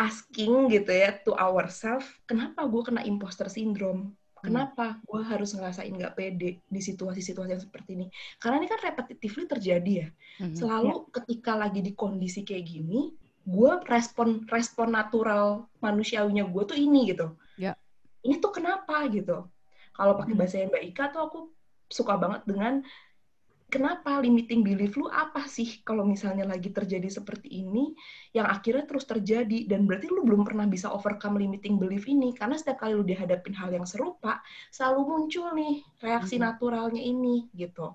Asking gitu ya to ourselves kenapa gue kena imposter syndrome Hmm. Kenapa gue harus ngerasain nggak pede di situasi-situasi yang seperti ini? Karena ini kan repetitifly terjadi ya. Hmm. Selalu ya. ketika lagi di kondisi kayak gini, gue respon respon natural manusiawinya gue tuh ini gitu. Ya. Ini tuh kenapa gitu? Kalau pakai hmm. bahasa yang Mbak Ika tuh aku suka banget dengan kenapa limiting belief lu apa sih kalau misalnya lagi terjadi seperti ini yang akhirnya terus terjadi dan berarti lu belum pernah bisa overcome limiting belief ini karena setiap kali lu dihadapin hal yang serupa selalu muncul nih reaksi hmm. naturalnya ini gitu.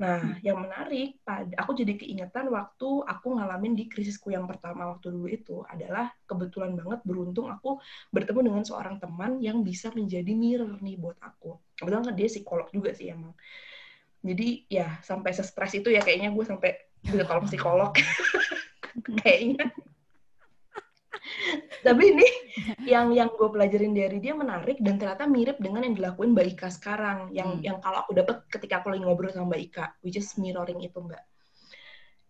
Nah, hmm. yang menarik, pada aku jadi keingetan waktu aku ngalamin di krisisku yang pertama waktu dulu itu adalah kebetulan banget beruntung aku bertemu dengan seorang teman yang bisa menjadi mirror nih buat aku. Kebetulan kan dia psikolog juga sih emang jadi ya sampai stres itu ya kayaknya gue sampai bisa tolong psikolog. Kayaknya. Tapi ini yang yang gue pelajarin dari dia menarik dan ternyata mirip dengan yang dilakuin Mbak Ika sekarang. Yang hmm. yang kalau aku dapat ketika aku lagi ngobrol sama Mbak Ika which is mirroring itu Mbak.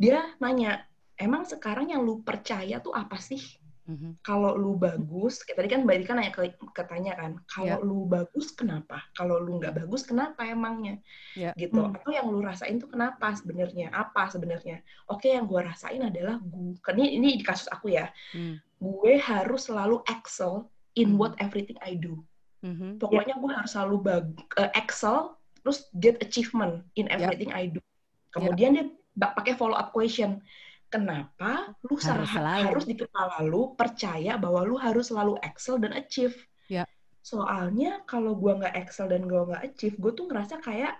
Dia nanya emang sekarang yang lu percaya tuh apa sih Mm-hmm. Kalau lu bagus, kayak tadi kan Mbak kan nanya ke, ketanya kan, kalau yeah. lu bagus kenapa? Kalau lu nggak bagus kenapa emangnya? Yeah. Gitu. Mm. Atau yang lu rasain tuh kenapa sebenarnya? Apa sebenarnya? Oke, yang gue rasain adalah gue, ini ini di kasus aku ya, mm. gue harus selalu excel in mm. what everything I do. Mm-hmm. Pokoknya yeah. gue harus selalu bag- uh, excel, terus get achievement in everything yeah. I do. Kemudian yeah. dia pakai follow up question kenapa lu harus, selalu. harus di kepala lu percaya bahwa lu harus selalu excel dan achieve. Ya. Soalnya kalau gua nggak excel dan gua nggak achieve, gue tuh ngerasa kayak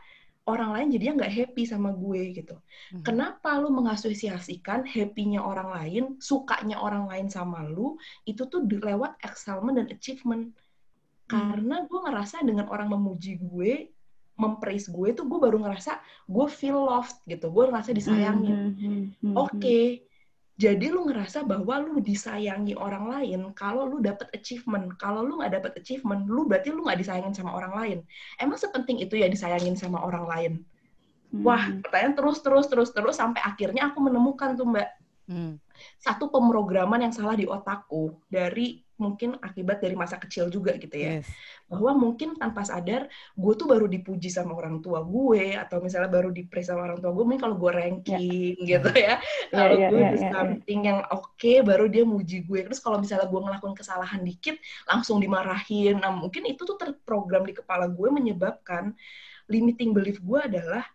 orang lain jadinya nggak happy sama gue gitu. Hmm. Kenapa lu mengasosiasikan happy-nya orang lain, sukanya orang lain sama lu, itu tuh lewat excelment dan achievement. Hmm. Karena gue ngerasa dengan orang memuji gue, mempraise gue tuh gue baru ngerasa gue feel loved gitu gue ngerasa disayangi mm -hmm. oke okay. jadi lu ngerasa bahwa lu disayangi orang lain kalau lu dapet achievement kalau lu nggak dapet achievement lu berarti lu nggak disayangin sama orang lain emang sepenting itu ya disayangin sama orang lain mm. wah pertanyaan terus terus terus terus sampai akhirnya aku menemukan tuh mbak mm. satu pemrograman yang salah di otakku dari mungkin akibat dari masa kecil juga gitu ya. Yes. Bahwa mungkin tanpa sadar gue tuh baru dipuji sama orang tua gue atau misalnya baru dipraise sama orang tua gue mungkin kalau gue ranking yeah. gitu ya. Yeah, kalau yeah, gue yeah, yeah, something yeah. yang oke okay, baru dia muji gue. Terus kalau misalnya gue ngelakuin kesalahan dikit langsung dimarahin. Nah, mungkin itu tuh terprogram di kepala gue menyebabkan limiting belief gue adalah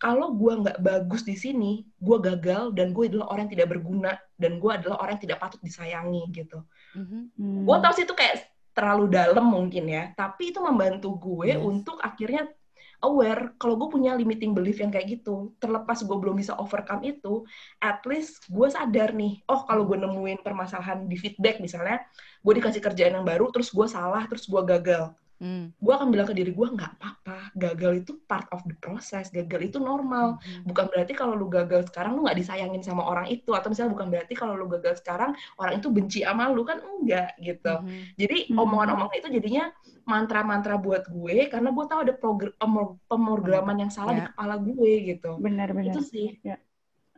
kalau gue nggak bagus di sini, gue gagal dan gue adalah orang yang tidak berguna dan gue adalah orang yang tidak patut disayangi gitu. Mm-hmm. Gue tau sih itu kayak terlalu dalam mungkin ya, tapi itu membantu gue yes. untuk akhirnya aware kalau gue punya limiting belief yang kayak gitu. Terlepas gue belum bisa overcome itu, at least gue sadar nih, oh kalau gue nemuin permasalahan di feedback misalnya, gue dikasih kerjaan yang baru, terus gue salah, terus gue gagal Hmm. Gue akan bilang ke diri gue nggak apa-apa, gagal itu part of the process, gagal itu normal. Hmm. Bukan berarti kalau lu gagal sekarang lu nggak disayangin sama orang itu, atau misalnya bukan berarti kalau lu gagal sekarang orang itu benci sama lu kan enggak gitu. Hmm. Jadi hmm. omongan-omongan itu jadinya mantra-mantra buat gue karena gue tahu ada pemrograman yang salah yeah. di ya. kepala gue gitu. Benar-benar. Itu sih. Ya.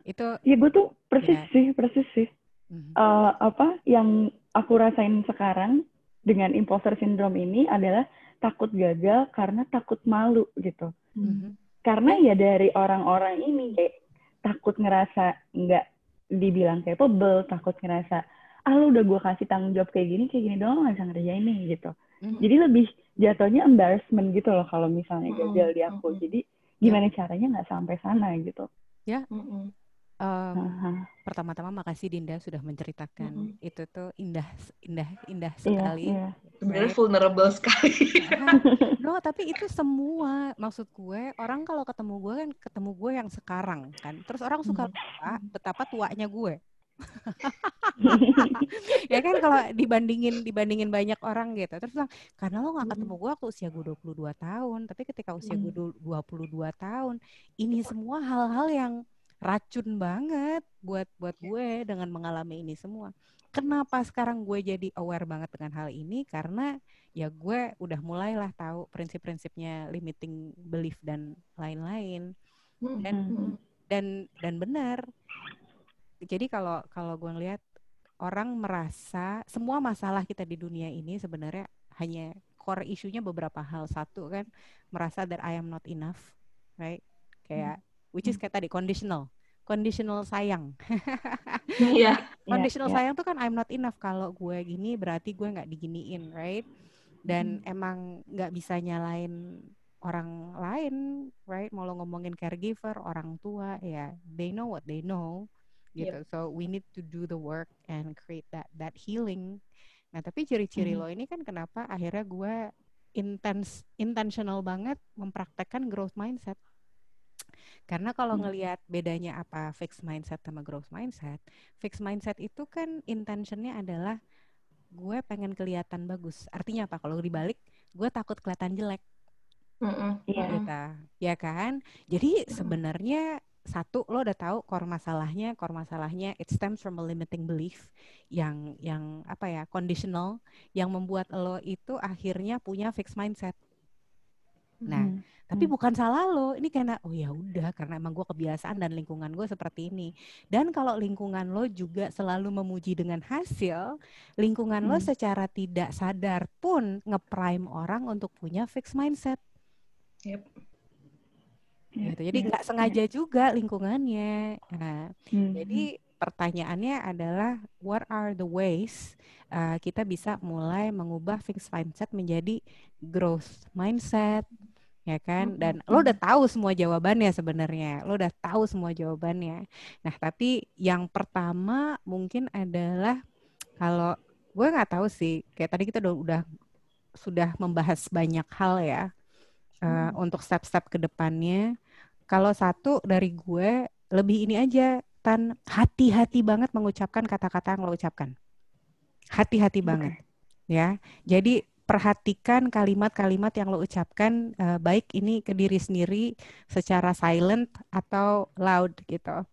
Itu. Iya gue tuh persis yeah. sih, persis sih. Hmm. Uh, apa yang aku rasain sekarang dengan imposter syndrome ini adalah takut gagal karena takut malu gitu. Mm-hmm. Karena ya dari orang-orang ini kayak takut ngerasa nggak dibilang capable, takut ngerasa ah lu udah gue kasih tanggung jawab kayak gini kayak gini doang nggak bisa ngerjain nih gitu. Mm-hmm. Jadi lebih jatuhnya embarrassment gitu loh kalau misalnya mm-hmm. gagal di aku. Mm-hmm. Jadi gimana caranya nggak sampai sana gitu. Ya. Mm-hmm. Um, uh-huh. Pertama-tama makasih Dinda sudah menceritakan uh-huh. itu tuh indah, indah, indah iya, sekali. Iya, iya. Sebenarnya vulnerable sekali. no, tapi itu semua maksud gue orang kalau ketemu gue kan ketemu gue yang sekarang kan. Terus orang suka lupa betapa tuanya gue. ya kan kalau dibandingin dibandingin banyak orang gitu terus bilang karena lo nggak ketemu gue waktu usia gue 22 tahun tapi ketika usia gue 22 tahun ini semua hal-hal yang racun banget buat buat iya. gue dengan mengalami ini semua. Kenapa sekarang gue jadi aware banget dengan hal ini? Karena ya gue udah mulailah tahu prinsip-prinsipnya limiting belief dan lain-lain. Dan mm-hmm. dan dan benar. Jadi kalau kalau gue ngelihat orang merasa semua masalah kita di dunia ini sebenarnya hanya core isunya beberapa hal. Satu kan merasa that I am not enough, right? Kayak mm which is hmm. kayak tadi conditional conditional sayang. Iya. conditional yeah, sayang tuh kan I'm not enough kalau gue gini berarti gue nggak diginiin, right? Dan hmm. emang nggak bisa nyalain orang lain, right? Mau lo ngomongin caregiver, orang tua, ya they know what they know, gitu. Yep. So we need to do the work and create that that healing. Nah tapi ciri-ciri hmm. lo ini kan kenapa akhirnya gue intens intentional banget mempraktekkan growth mindset karena kalau hmm. ngelihat bedanya apa fixed mindset sama growth mindset, fixed mindset itu kan intentionnya adalah gue pengen kelihatan bagus. Artinya apa? Kalau dibalik, gue takut kelihatan jelek. Mm yeah. gitu. Ya kan? Jadi sebenarnya satu lo udah tahu core masalahnya, core masalahnya it stems from a limiting belief yang yang apa ya, conditional yang membuat lo itu akhirnya punya fixed mindset. Nah, hmm. tapi hmm. bukan salah lo. Ini karena oh ya udah karena emang gue kebiasaan dan lingkungan gue seperti ini. Dan kalau lingkungan lo juga selalu memuji dengan hasil, lingkungan hmm. lo secara tidak sadar pun ngeprime orang untuk punya fixed mindset. Yep. Gitu. Jadi nggak sengaja juga lingkungannya. Nah, hmm. jadi pertanyaannya adalah what are the ways uh, kita bisa mulai mengubah fixed mindset menjadi growth mindset ya kan dan lo udah tahu semua jawabannya sebenarnya lo udah tahu semua jawabannya nah tapi yang pertama mungkin adalah kalau gue nggak tahu sih kayak tadi kita udah, udah sudah membahas banyak hal ya uh, hmm. untuk step-step ke depannya kalau satu dari gue lebih ini aja tan hati-hati banget mengucapkan kata-kata yang lo ucapkan. Hati-hati okay. banget. Ya. Jadi perhatikan kalimat-kalimat yang lo ucapkan uh, baik ini ke diri sendiri secara silent atau loud gitu.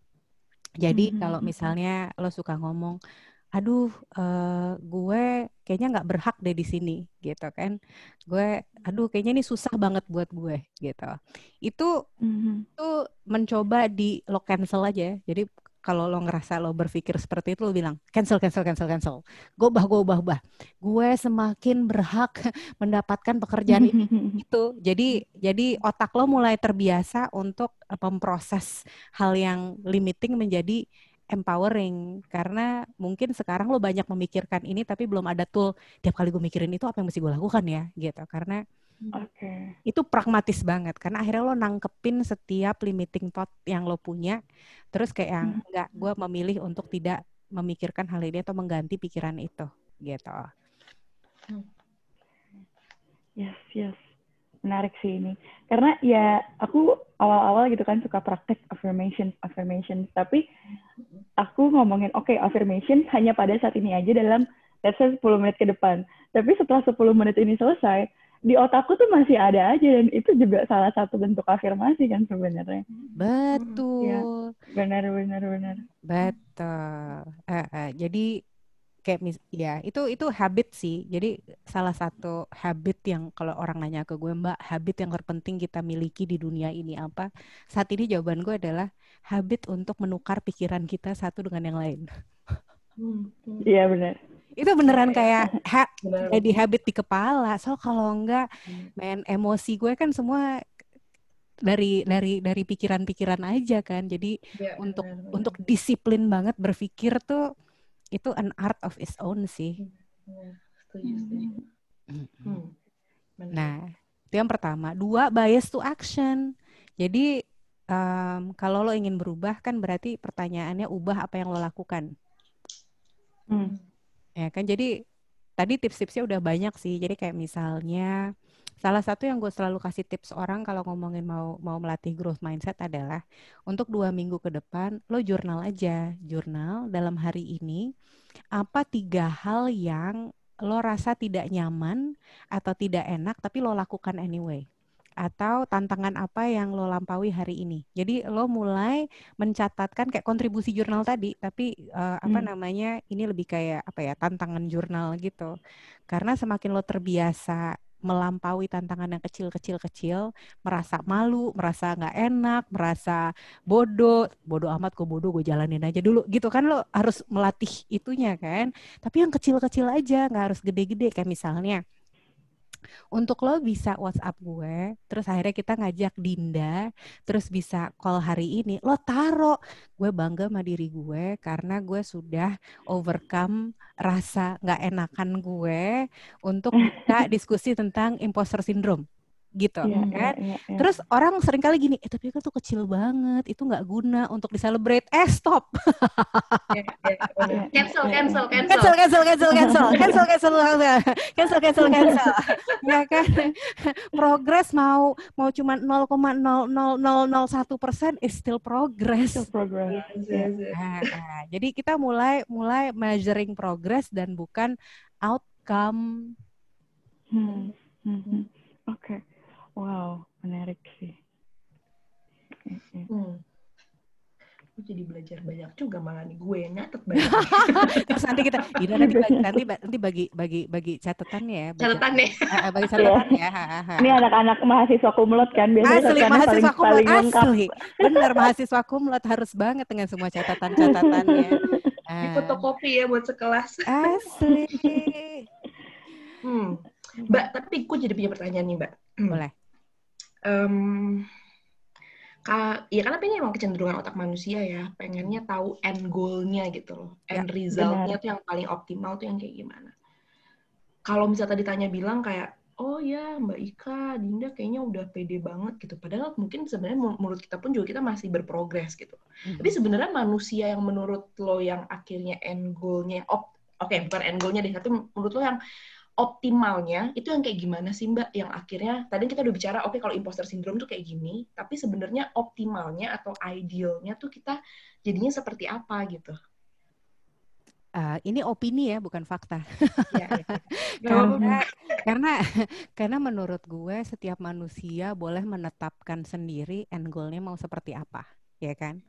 Jadi mm -hmm. kalau hmm, hmm. misalnya lo suka ngomong aduh uh, gue kayaknya nggak berhak deh di sini gitu kan gue aduh kayaknya ini susah banget buat gue gitu itu mm-hmm. itu mencoba di lo cancel aja jadi kalau lo ngerasa lo berpikir seperti itu lo bilang cancel cancel cancel cancel. Gue ubah gue ubah ubah gue semakin berhak mendapatkan pekerjaan itu jadi jadi otak lo mulai terbiasa untuk eh, memproses hal yang limiting menjadi empowering. Karena mungkin sekarang lo banyak memikirkan ini tapi belum ada tool. Tiap kali gue mikirin itu apa yang mesti gue lakukan ya? Gitu. Karena okay. itu pragmatis banget karena akhirnya lo nangkepin setiap limiting thought yang lo punya terus kayak yang hmm. enggak gue memilih untuk tidak memikirkan hal ini atau mengganti pikiran itu gitu hmm. yes yes menarik sih ini karena ya aku awal-awal gitu kan suka praktek affirmation affirmation tapi aku ngomongin oke okay, affirmation hanya pada saat ini aja dalam let's say 10 menit ke depan tapi setelah 10 menit ini selesai di otakku tuh masih ada aja dan itu juga salah satu bentuk afirmasi kan sebenarnya. Betul. Ya, benar benar benar. Betul. Uh, uh, jadi kayak mis ya itu itu habit sih. Jadi salah satu habit yang kalau orang nanya ke gue mbak habit yang terpenting kita miliki di dunia ini apa? Saat ini jawaban gue adalah habit untuk menukar pikiran kita satu dengan yang lain. Hmm. iya benar itu beneran kayak ha jadi habit di kepala so kalau enggak hmm. main emosi gue kan semua dari dari dari pikiran-pikiran aja kan jadi ya, untuk benar, benar. untuk disiplin banget berpikir tuh itu an art of its own sih. Ya, setuju, setuju. Hmm. Nah, itu yang pertama. Dua, bias to action. Jadi um, kalau lo ingin berubah kan berarti pertanyaannya ubah apa yang lo lakukan. Hmm. Ya kan, jadi tadi tips-tipsnya udah banyak sih. Jadi kayak misalnya Salah satu yang gue selalu kasih tips orang kalau ngomongin mau mau melatih growth mindset adalah untuk dua minggu ke depan lo jurnal aja, jurnal dalam hari ini apa tiga hal yang lo rasa tidak nyaman atau tidak enak tapi lo lakukan anyway atau tantangan apa yang lo lampaui hari ini. Jadi lo mulai mencatatkan kayak kontribusi jurnal tadi, tapi uh, apa hmm. namanya ini lebih kayak apa ya tantangan jurnal gitu. Karena semakin lo terbiasa melampaui tantangan yang kecil-kecil-kecil, merasa malu, merasa nggak enak, merasa bodoh, bodoh amat kok bodoh, gue jalanin aja dulu, gitu kan lo harus melatih itunya kan. Tapi yang kecil-kecil aja, nggak harus gede-gede kayak misalnya untuk lo bisa WhatsApp gue, terus akhirnya kita ngajak Dinda, terus bisa call hari ini, lo taro. Gue bangga sama diri gue karena gue sudah overcome rasa nggak enakan gue untuk kita diskusi tentang imposter syndrome gitu yeah, kan. Yeah, yeah, yeah. Terus orang sering kali gini, eh tapi itu tuh kecil banget, itu nggak guna untuk diselebrate. Eh stop. cancel, cancel, cancel, cancel, cancel, cancel, cancel, cancel, cancel, cancel, cancel, cancel. ya kan, progress mau mau cuma 0,00001 persen is still progress. Still progress. Yes, yes, yes. Nah, nah, jadi kita mulai mulai measuring progress dan bukan outcome. Hmm. Hmm. hmm. Oke. Okay. Hmm. Belajar banyak juga malah nih gue yang nyatet banyak. Terus nanti kita, Ida nanti bagi, nanti, nanti bagi bagi bagi catatannya ya. Catatannya. Uh, bagi catatan ya. Ini anak-anak mahasiswa kumlot kan biasanya asli mahasiswa kumlot asli. Benar mahasiswa kumlot harus banget dengan semua catatan-catatannya. Di fotokopi ya buat sekelas. Asli. hmm. Mbak, tapi gue jadi punya pertanyaan nih, Mbak. Boleh. Um, ya karena ini emang kecenderungan otak manusia ya, pengennya tahu end goal-nya gitu loh, end ya, result-nya tuh yang paling optimal tuh yang kayak gimana. Kalau misalnya tadi tanya bilang kayak, oh ya Mbak Ika, Dinda kayaknya udah pede banget gitu. Padahal mungkin sebenarnya menurut kita pun juga kita masih berprogres gitu. Hmm. Tapi sebenarnya manusia yang menurut lo yang akhirnya end goal-nya, oke okay, bukan end goal-nya deh, tapi menurut lo yang optimalnya itu yang kayak gimana sih Mbak? Yang akhirnya tadi kita udah bicara oke okay, kalau imposter syndrome tuh kayak gini tapi sebenarnya optimalnya atau idealnya tuh kita jadinya seperti apa gitu. Uh, ini opini ya bukan fakta. Ya, ya. karena karena karena menurut gue setiap manusia boleh menetapkan sendiri end goalnya mau seperti apa ya kan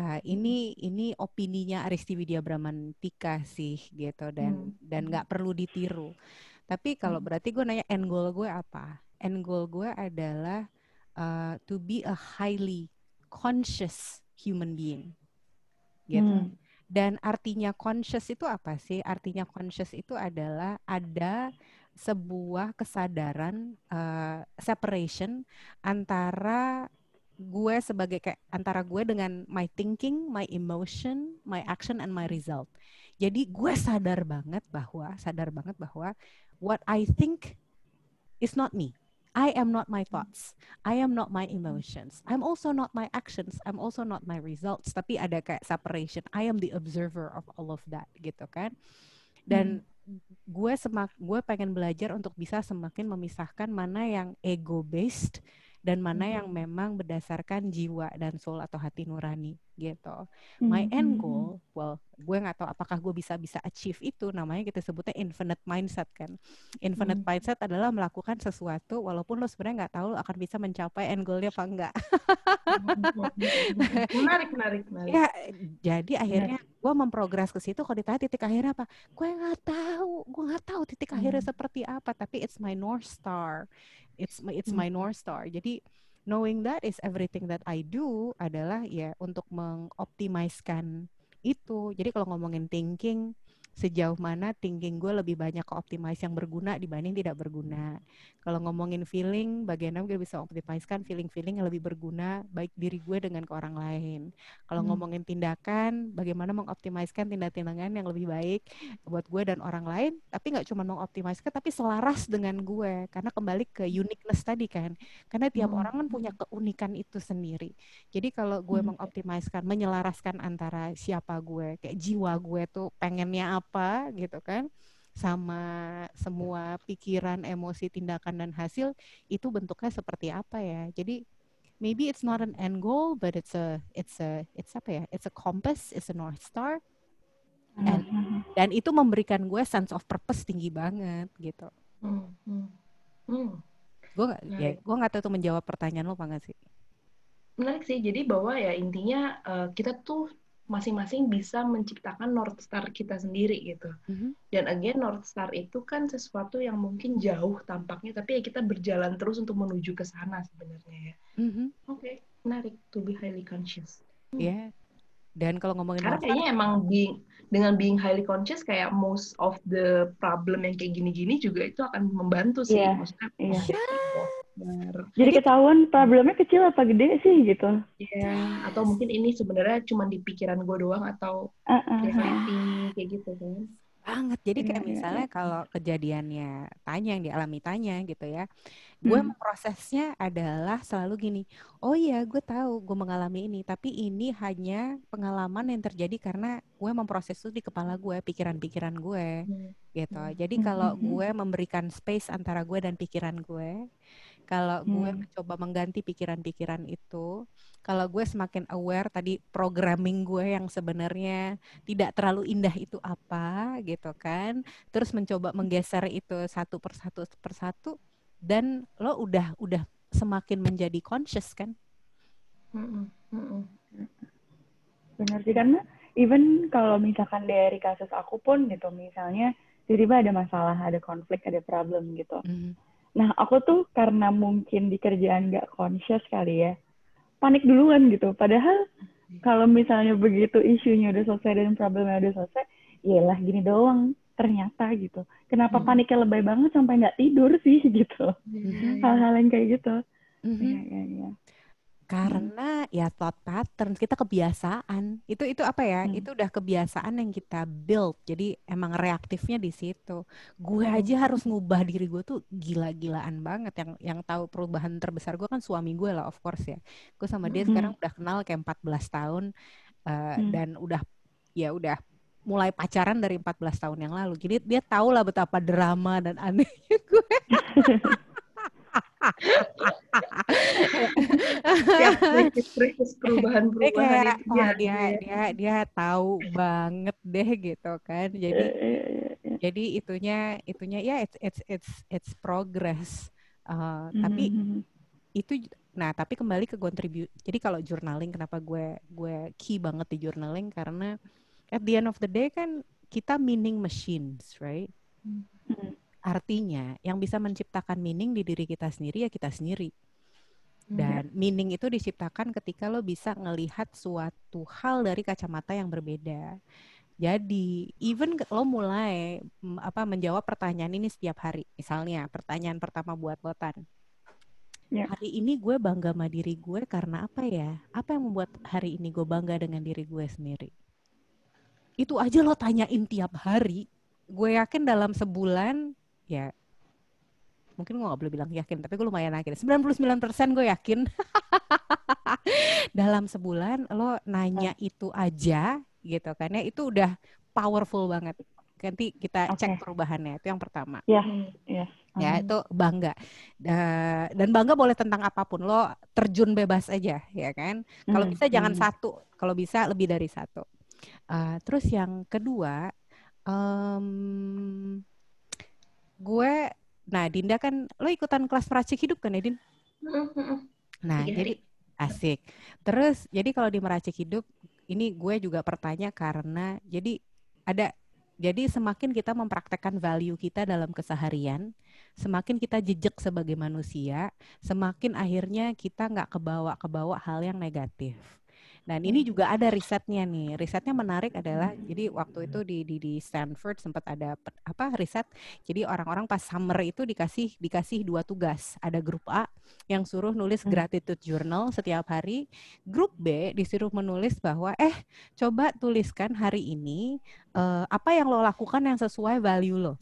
uh, ini ini opininya Aristi Widya Bramantika sih gitu dan hmm. dan nggak perlu ditiru tapi kalau hmm. berarti gue nanya end goal gue apa? End goal gue adalah uh, to be a highly conscious human being. Gitu. Hmm. Dan artinya conscious itu apa sih? Artinya conscious itu adalah ada sebuah kesadaran uh, separation antara gue sebagai kayak antara gue dengan my thinking, my emotion, my action and my result. Jadi gue sadar banget bahwa sadar banget bahwa what I think is not me. I am not my thoughts. I am not my emotions. I'm also not my actions. I'm also not my results. Tapi ada kayak separation. I am the observer of all of that gitu kan. Dan hmm. gue semak gue pengen belajar untuk bisa semakin memisahkan mana yang ego based dan mana yang memang berdasarkan jiwa dan soul atau hati nurani gitu. My end goal, well, gue nggak tahu apakah gue bisa bisa achieve itu. Namanya kita sebutnya infinite mindset kan. Infinite mm. mindset adalah melakukan sesuatu walaupun lo sebenarnya nggak tahu lo akan bisa mencapai end goalnya apa enggak. menarik, menarik, menarik. Ya, jadi akhirnya gue memprogres ke situ. Kalau ditanya titik akhirnya apa, gue nggak tahu. Gue nggak tahu titik akhirnya seperti apa. Tapi it's my north star it's my it's my hmm. north star jadi knowing that is everything that I do adalah ya untuk mengoptimiskan itu jadi kalau ngomongin thinking sejauh mana thinking gue lebih banyak ke optimize yang berguna dibanding tidak berguna. Kalau ngomongin feeling, bagaimana gue bisa optimiskan feeling-feeling yang lebih berguna baik diri gue dengan ke orang lain. Kalau hmm. ngomongin tindakan, bagaimana mengoptimiskan tindak-tindakan yang lebih baik buat gue dan orang lain, tapi nggak cuma mengoptimiskan, tapi selaras dengan gue. Karena kembali ke uniqueness tadi kan. Karena tiap hmm. orang kan punya keunikan itu sendiri. Jadi kalau gue hmm. mengoptimiskan, menyelaraskan antara siapa gue, kayak jiwa gue tuh pengennya apa apa gitu kan sama semua pikiran, emosi, tindakan dan hasil itu bentuknya seperti apa ya. Jadi maybe it's not an end goal but it's a it's a it's apa ya? It's a compass, it's a north star. And, mm-hmm. dan itu memberikan gue sense of purpose tinggi banget gitu. Mm-hmm. Mm. Gue gak, ya, gue nggak tahu itu menjawab pertanyaan lo apa gak sih? Menarik sih. Jadi bahwa ya intinya uh, kita tuh masing-masing bisa menciptakan North Star kita sendiri gitu. Mm-hmm. Dan again North Star itu kan sesuatu yang mungkin jauh tampaknya, tapi ya kita berjalan terus untuk menuju ke sana sebenarnya ya. Mm-hmm. Oke, okay. menarik to be highly conscious. Hmm. Yeah. Dan kalau ngomongin Karena kayaknya emang being, dengan being highly conscious kayak most of the problem yang kayak gini-gini juga itu akan membantu sih. Yeah. Maksudnya, yeah. yeah. Benar. Jadi ketahuan problemnya kecil apa gede sih gitu? Iya. Atau mungkin ini sebenarnya cuma di pikiran gue doang atau uh, uh, reality kayak gitu kan? Banget. Jadi kayak yeah, misalnya yeah. kalau kejadiannya tanya yang dialami tanya gitu ya, gue hmm. prosesnya adalah selalu gini. Oh iya, gue tahu gue mengalami ini, tapi ini hanya pengalaman yang terjadi karena gue memproses itu di kepala gue, pikiran-pikiran gue, hmm. gitu. Hmm. Jadi kalau hmm. gue memberikan space antara gue dan pikiran gue kalau gue hmm. mencoba mengganti pikiran-pikiran itu, kalau gue semakin aware tadi programming gue yang sebenarnya tidak terlalu indah itu apa gitu kan, terus mencoba menggeser itu satu persatu persatu dan lo udah udah semakin menjadi conscious kan. Hmm. Hmm. benar sih karena even kalau misalkan dari kasus aku pun gitu misalnya tiba-tiba ada masalah ada konflik ada problem gitu mm. Nah aku tuh karena mungkin di kerjaan gak conscious kali ya panik duluan gitu padahal kalau misalnya begitu isunya udah selesai dan problemnya udah selesai lah gini doang ternyata gitu kenapa hmm. paniknya lebay banget sampai nggak tidur sih gitu hmm. hal-hal yang kayak gitu hmm. ya, ya, ya. Karena hmm. ya thought pattern kita kebiasaan itu itu apa ya hmm. itu udah kebiasaan yang kita build jadi emang reaktifnya di situ gue hmm. aja harus ngubah diri gue tuh gila-gilaan banget yang yang tahu perubahan terbesar gue kan suami gue lah of course ya gue sama dia hmm. sekarang udah kenal kayak 14 tahun uh, hmm. dan udah ya udah mulai pacaran dari 14 tahun yang lalu. Jadi dia tahu lah betapa drama dan anehnya gue. ya, itu oh, dia dia dia tahu banget deh gitu kan. Jadi iya, iya, iya, jadi itunya itunya ya it's it's it's it's progress. Uh, mm-hmm. tapi itu nah tapi kembali ke contribute. Jadi kalau journaling kenapa gue gue key banget di journaling karena at the end of the day kan kita meaning machines, right? Hmm. Artinya yang bisa menciptakan meaning di diri kita sendiri ya kita sendiri. Hmm. Dan yeah. meaning itu diciptakan ketika lo bisa ngelihat suatu hal dari kacamata yang berbeda. Jadi, even lo mulai apa menjawab pertanyaan ini setiap hari. Misalnya, pertanyaan pertama buat lo Tan. Yeah. Hari ini gue bangga sama diri gue karena apa ya? Apa yang membuat hari ini gue bangga dengan diri gue sendiri? itu aja lo tanyain tiap hari gue yakin dalam sebulan ya. Mungkin gue gak boleh bilang yakin tapi gue lumayan yakin. 99% gue yakin. Dalam sebulan lo nanya itu aja gitu kan ya itu udah powerful banget. Nanti kita okay. cek perubahannya itu yang pertama. Ya yeah, yeah. ya itu bangga. Dan bangga boleh tentang apa pun lo terjun bebas aja ya kan? Kalau mm, bisa jangan mm. satu kalau bisa lebih dari satu. Uh, terus yang kedua, um, gue, nah Dinda kan, lo ikutan kelas meracik hidup kan ya Din? Nah iya, jadi asik. Terus jadi kalau di meracik hidup, ini gue juga bertanya karena jadi ada jadi semakin kita mempraktekkan value kita dalam keseharian, semakin kita jejak sebagai manusia, semakin akhirnya kita nggak kebawa-kebawa hal yang negatif. Dan ini juga ada risetnya nih. Risetnya menarik adalah jadi waktu itu di di, di Stanford sempat ada apa riset. Jadi orang-orang pas summer itu dikasih dikasih dua tugas. Ada grup A yang suruh nulis hmm. gratitude journal setiap hari. Grup B disuruh menulis bahwa eh coba tuliskan hari ini uh, apa yang lo lakukan yang sesuai value lo.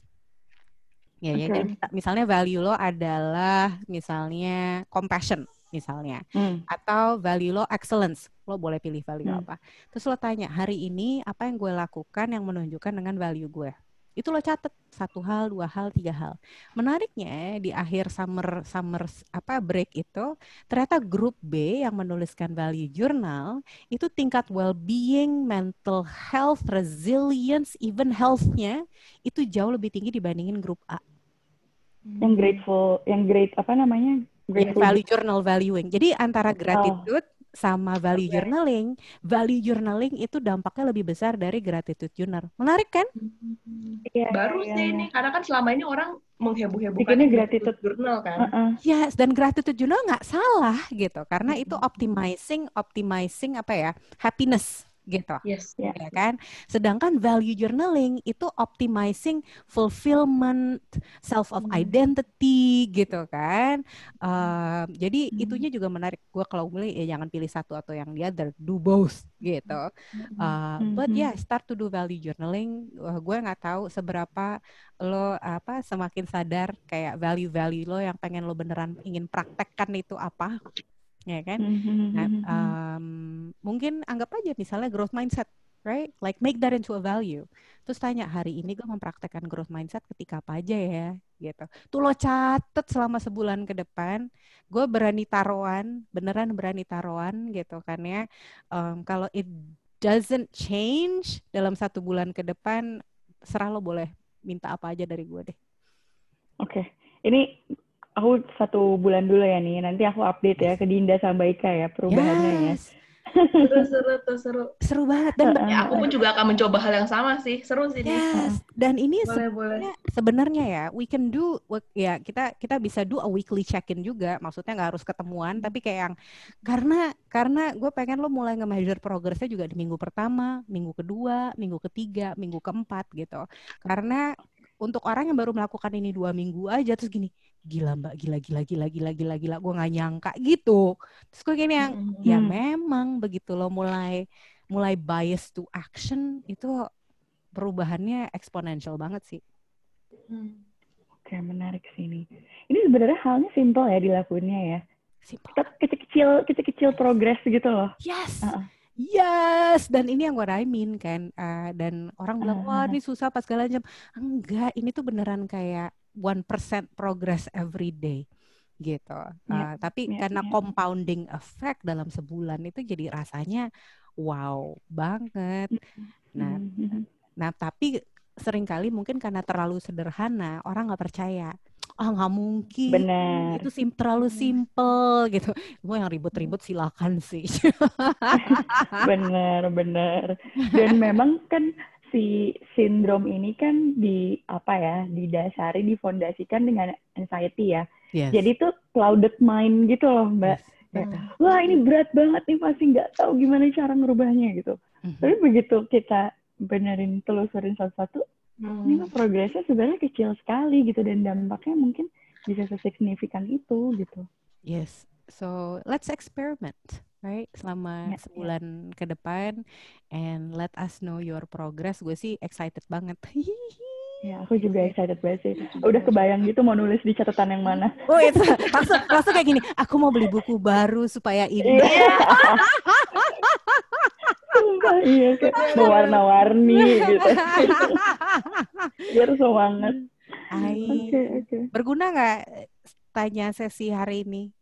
Ya, okay. ya, jadi misalnya value lo adalah misalnya compassion misalnya. Hmm. atau value lo excellence lo boleh pilih value hmm. apa. Terus lo tanya hari ini apa yang gue lakukan yang menunjukkan dengan value gue? Itu lo catet satu hal dua hal tiga hal. Menariknya di akhir summer summer apa break itu ternyata grup B yang menuliskan value journal itu tingkat well-being mental health resilience even healthnya itu jauh lebih tinggi dibandingin grup A. Yang grateful yang great apa namanya Ya, value journal valuing. Jadi antara oh. gratitude oh. sama value okay. journaling, value journaling itu dampaknya lebih besar dari gratitude journal. Menarik kan? Yeah, Baru yeah, sih yeah. ini, karena kan selama ini orang mengheboh-hebohkan gratitude journal kan. Uh -uh. Yes, dan gratitude journal nggak salah gitu, karena itu optimizing, optimizing apa ya, happiness gitu. Yes. Ya kan? Sedangkan value journaling itu optimizing fulfillment, self of hmm. identity gitu kan. Uh, jadi hmm. itunya juga menarik. Gue kalau mulai ya jangan pilih satu atau yang the other, do both gitu. Uh, but yeah, start to do value journaling. Uh, gue nggak tahu seberapa lo apa semakin sadar kayak value-value lo yang pengen lo beneran ingin praktekkan itu apa ya kan? Mm-hmm. Nah, um, mungkin anggap aja misalnya growth mindset, right? Like make that into a value. Terus tanya hari ini gue mempraktekkan growth mindset ketika apa aja ya, gitu. Tuh lo catet selama sebulan ke depan, gue berani taruhan, beneran berani taruhan, gitu kan ya. Um, kalau it doesn't change dalam satu bulan ke depan, serah lo boleh minta apa aja dari gue deh. Oke, okay. ini aku satu bulan dulu ya nih. Nanti aku update ya ke Dinda sama Baika ya perubahannya ya. yes. ya. seru seru tuh seru seru banget dan ya, aku pun juga akan mencoba hal yang sama sih seru sih yes. dan ini boleh, boleh. sebenarnya ya we can do ya kita kita bisa do a weekly check in juga maksudnya nggak harus ketemuan tapi kayak yang karena karena gue pengen lo mulai nge-measure progressnya juga di minggu pertama minggu kedua minggu ketiga minggu keempat gitu karena untuk orang yang baru melakukan ini dua minggu aja terus gini gila mbak gila gila gila gila gila gila gue nggak nyangka gitu terus gue gini yang hmm. ya memang begitu lo mulai mulai bias to action itu perubahannya eksponensial banget sih hmm. oke menarik sih ini ini sebenarnya halnya simple ya dilakuinnya ya simple. kecil-kecil kecil-kecil progres gitu loh yes uh -uh. Yes, dan ini yang gue raimin kan, uh, dan orang bilang wah ini susah pas segala jam. Enggak, ini tuh beneran kayak one percent progress every day gitu. Yeah, uh, tapi yeah, karena yeah. compounding effect dalam sebulan itu jadi rasanya wow banget. Nah, mm-hmm. nah tapi sering kali mungkin karena terlalu sederhana orang nggak percaya. Ah oh, nggak mungkin. Benar. Itu sim terlalu simple gitu. Mau yang ribut-ribut silakan sih. bener bener. Dan memang kan si sindrom ini kan di apa ya didasari difondasikan dengan anxiety ya. Yes. Jadi itu clouded mind gitu loh mbak. Yes. Ya. Wah ini berat banget nih pasti nggak tahu gimana cara ngerubahnya gitu. Mm-hmm. Tapi begitu kita benerin telusurin satu-satu, mm. ini progresnya sebenarnya kecil sekali gitu dan dampaknya mungkin bisa sesignifikan itu gitu. Yes. So let's experiment right selama yeah, sebulan yeah. ke depan and let us know your progress gue sih excited banget Ya, aku juga excited banget sih. Udah kebayang gitu mau nulis di catatan yang mana. Oh, itu langsung, langsung kayak gini. Aku mau beli buku baru supaya indah. Iya. iya, kayak mewarna-warni gitu. Biar semangat. Oke, oke. Okay, okay. Berguna nggak tanya sesi hari ini?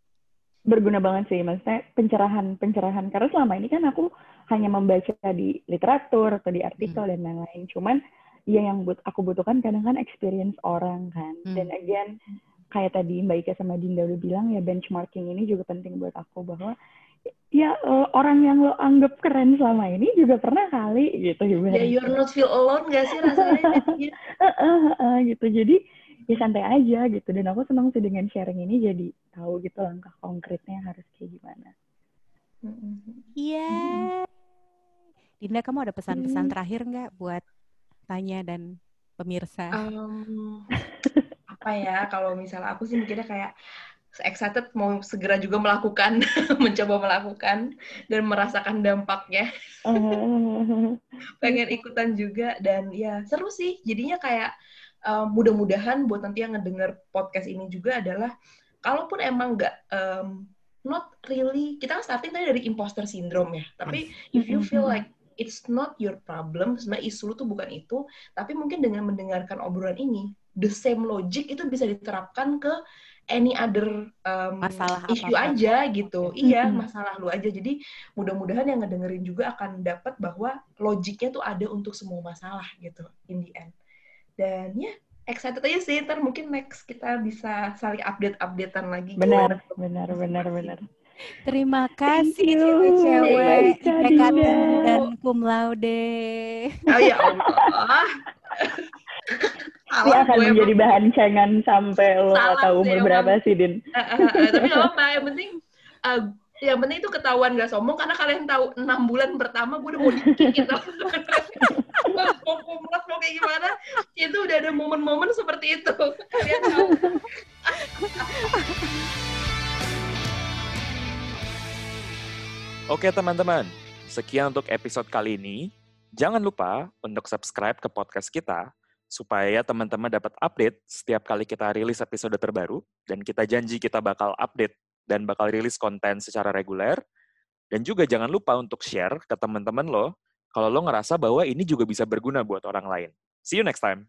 Berguna banget sih maksudnya pencerahan pencerahan karena selama ini kan aku hanya membaca di literatur atau di artikel hmm. dan lain-lain cuman ya yang but aku butuhkan kadang kan experience orang kan hmm. dan again kayak tadi Mbak Ika sama Dinda udah bilang ya benchmarking ini juga penting buat aku bahwa ya uh, orang yang lo anggap keren selama ini juga pernah kali gitu gimana? Ya you're not feel alone gak sih rasanya? uh, uh, uh, gitu jadi ya santai aja gitu dan aku senang sih dengan sharing ini jadi tahu gitu langkah konkretnya harus kayak gimana iya yeah. Dinda kamu ada pesan-pesan hmm. terakhir nggak buat tanya dan pemirsa um, apa ya kalau misalnya aku sih mikirnya kayak excited mau segera juga melakukan, mencoba melakukan dan merasakan dampaknya. Pengen ikutan juga dan ya seru sih. Jadinya kayak uh, mudah-mudahan buat nanti yang ngedenger podcast ini juga adalah kalaupun emang nggak um, not really kita kan starting tadi dari imposter syndrome ya tapi if you feel like it's not your problem sebenarnya isu lu tuh bukan itu tapi mungkin dengan mendengarkan obrolan ini the same logic itu bisa diterapkan ke any other um, masalah issue apa -apa. aja gitu. Mm-hmm. Iya, masalah lu aja. Jadi mudah-mudahan yang ngedengerin juga akan dapat bahwa logiknya tuh ada untuk semua masalah gitu in the end dan ya excited aja sih. Ntar mungkin next kita bisa saling update-updatean lagi. Benar benar benar benar. Terima kasih cewek IPK dan cum laude. Oh ya Allah. Ini akan menjadi bahan cengan sampai lo tahu umur berapa sih, Din. Uh, uh, uh, tapi gak apa-apa, yang penting uh, yang penting itu ketahuan gak sombong. Karena kalian tahu enam bulan pertama gue udah mau dikit gitu mau mau kayak gimana? Itu udah ada momen-momen seperti itu. Kalian tahu. Oke teman-teman, sekian untuk episode kali ini. Jangan lupa untuk subscribe ke podcast kita supaya teman-teman dapat update setiap kali kita rilis episode terbaru dan kita janji kita bakal update dan bakal rilis konten secara reguler. Dan juga jangan lupa untuk share ke teman-teman lo kalau lo ngerasa bahwa ini juga bisa berguna buat orang lain. See you next time.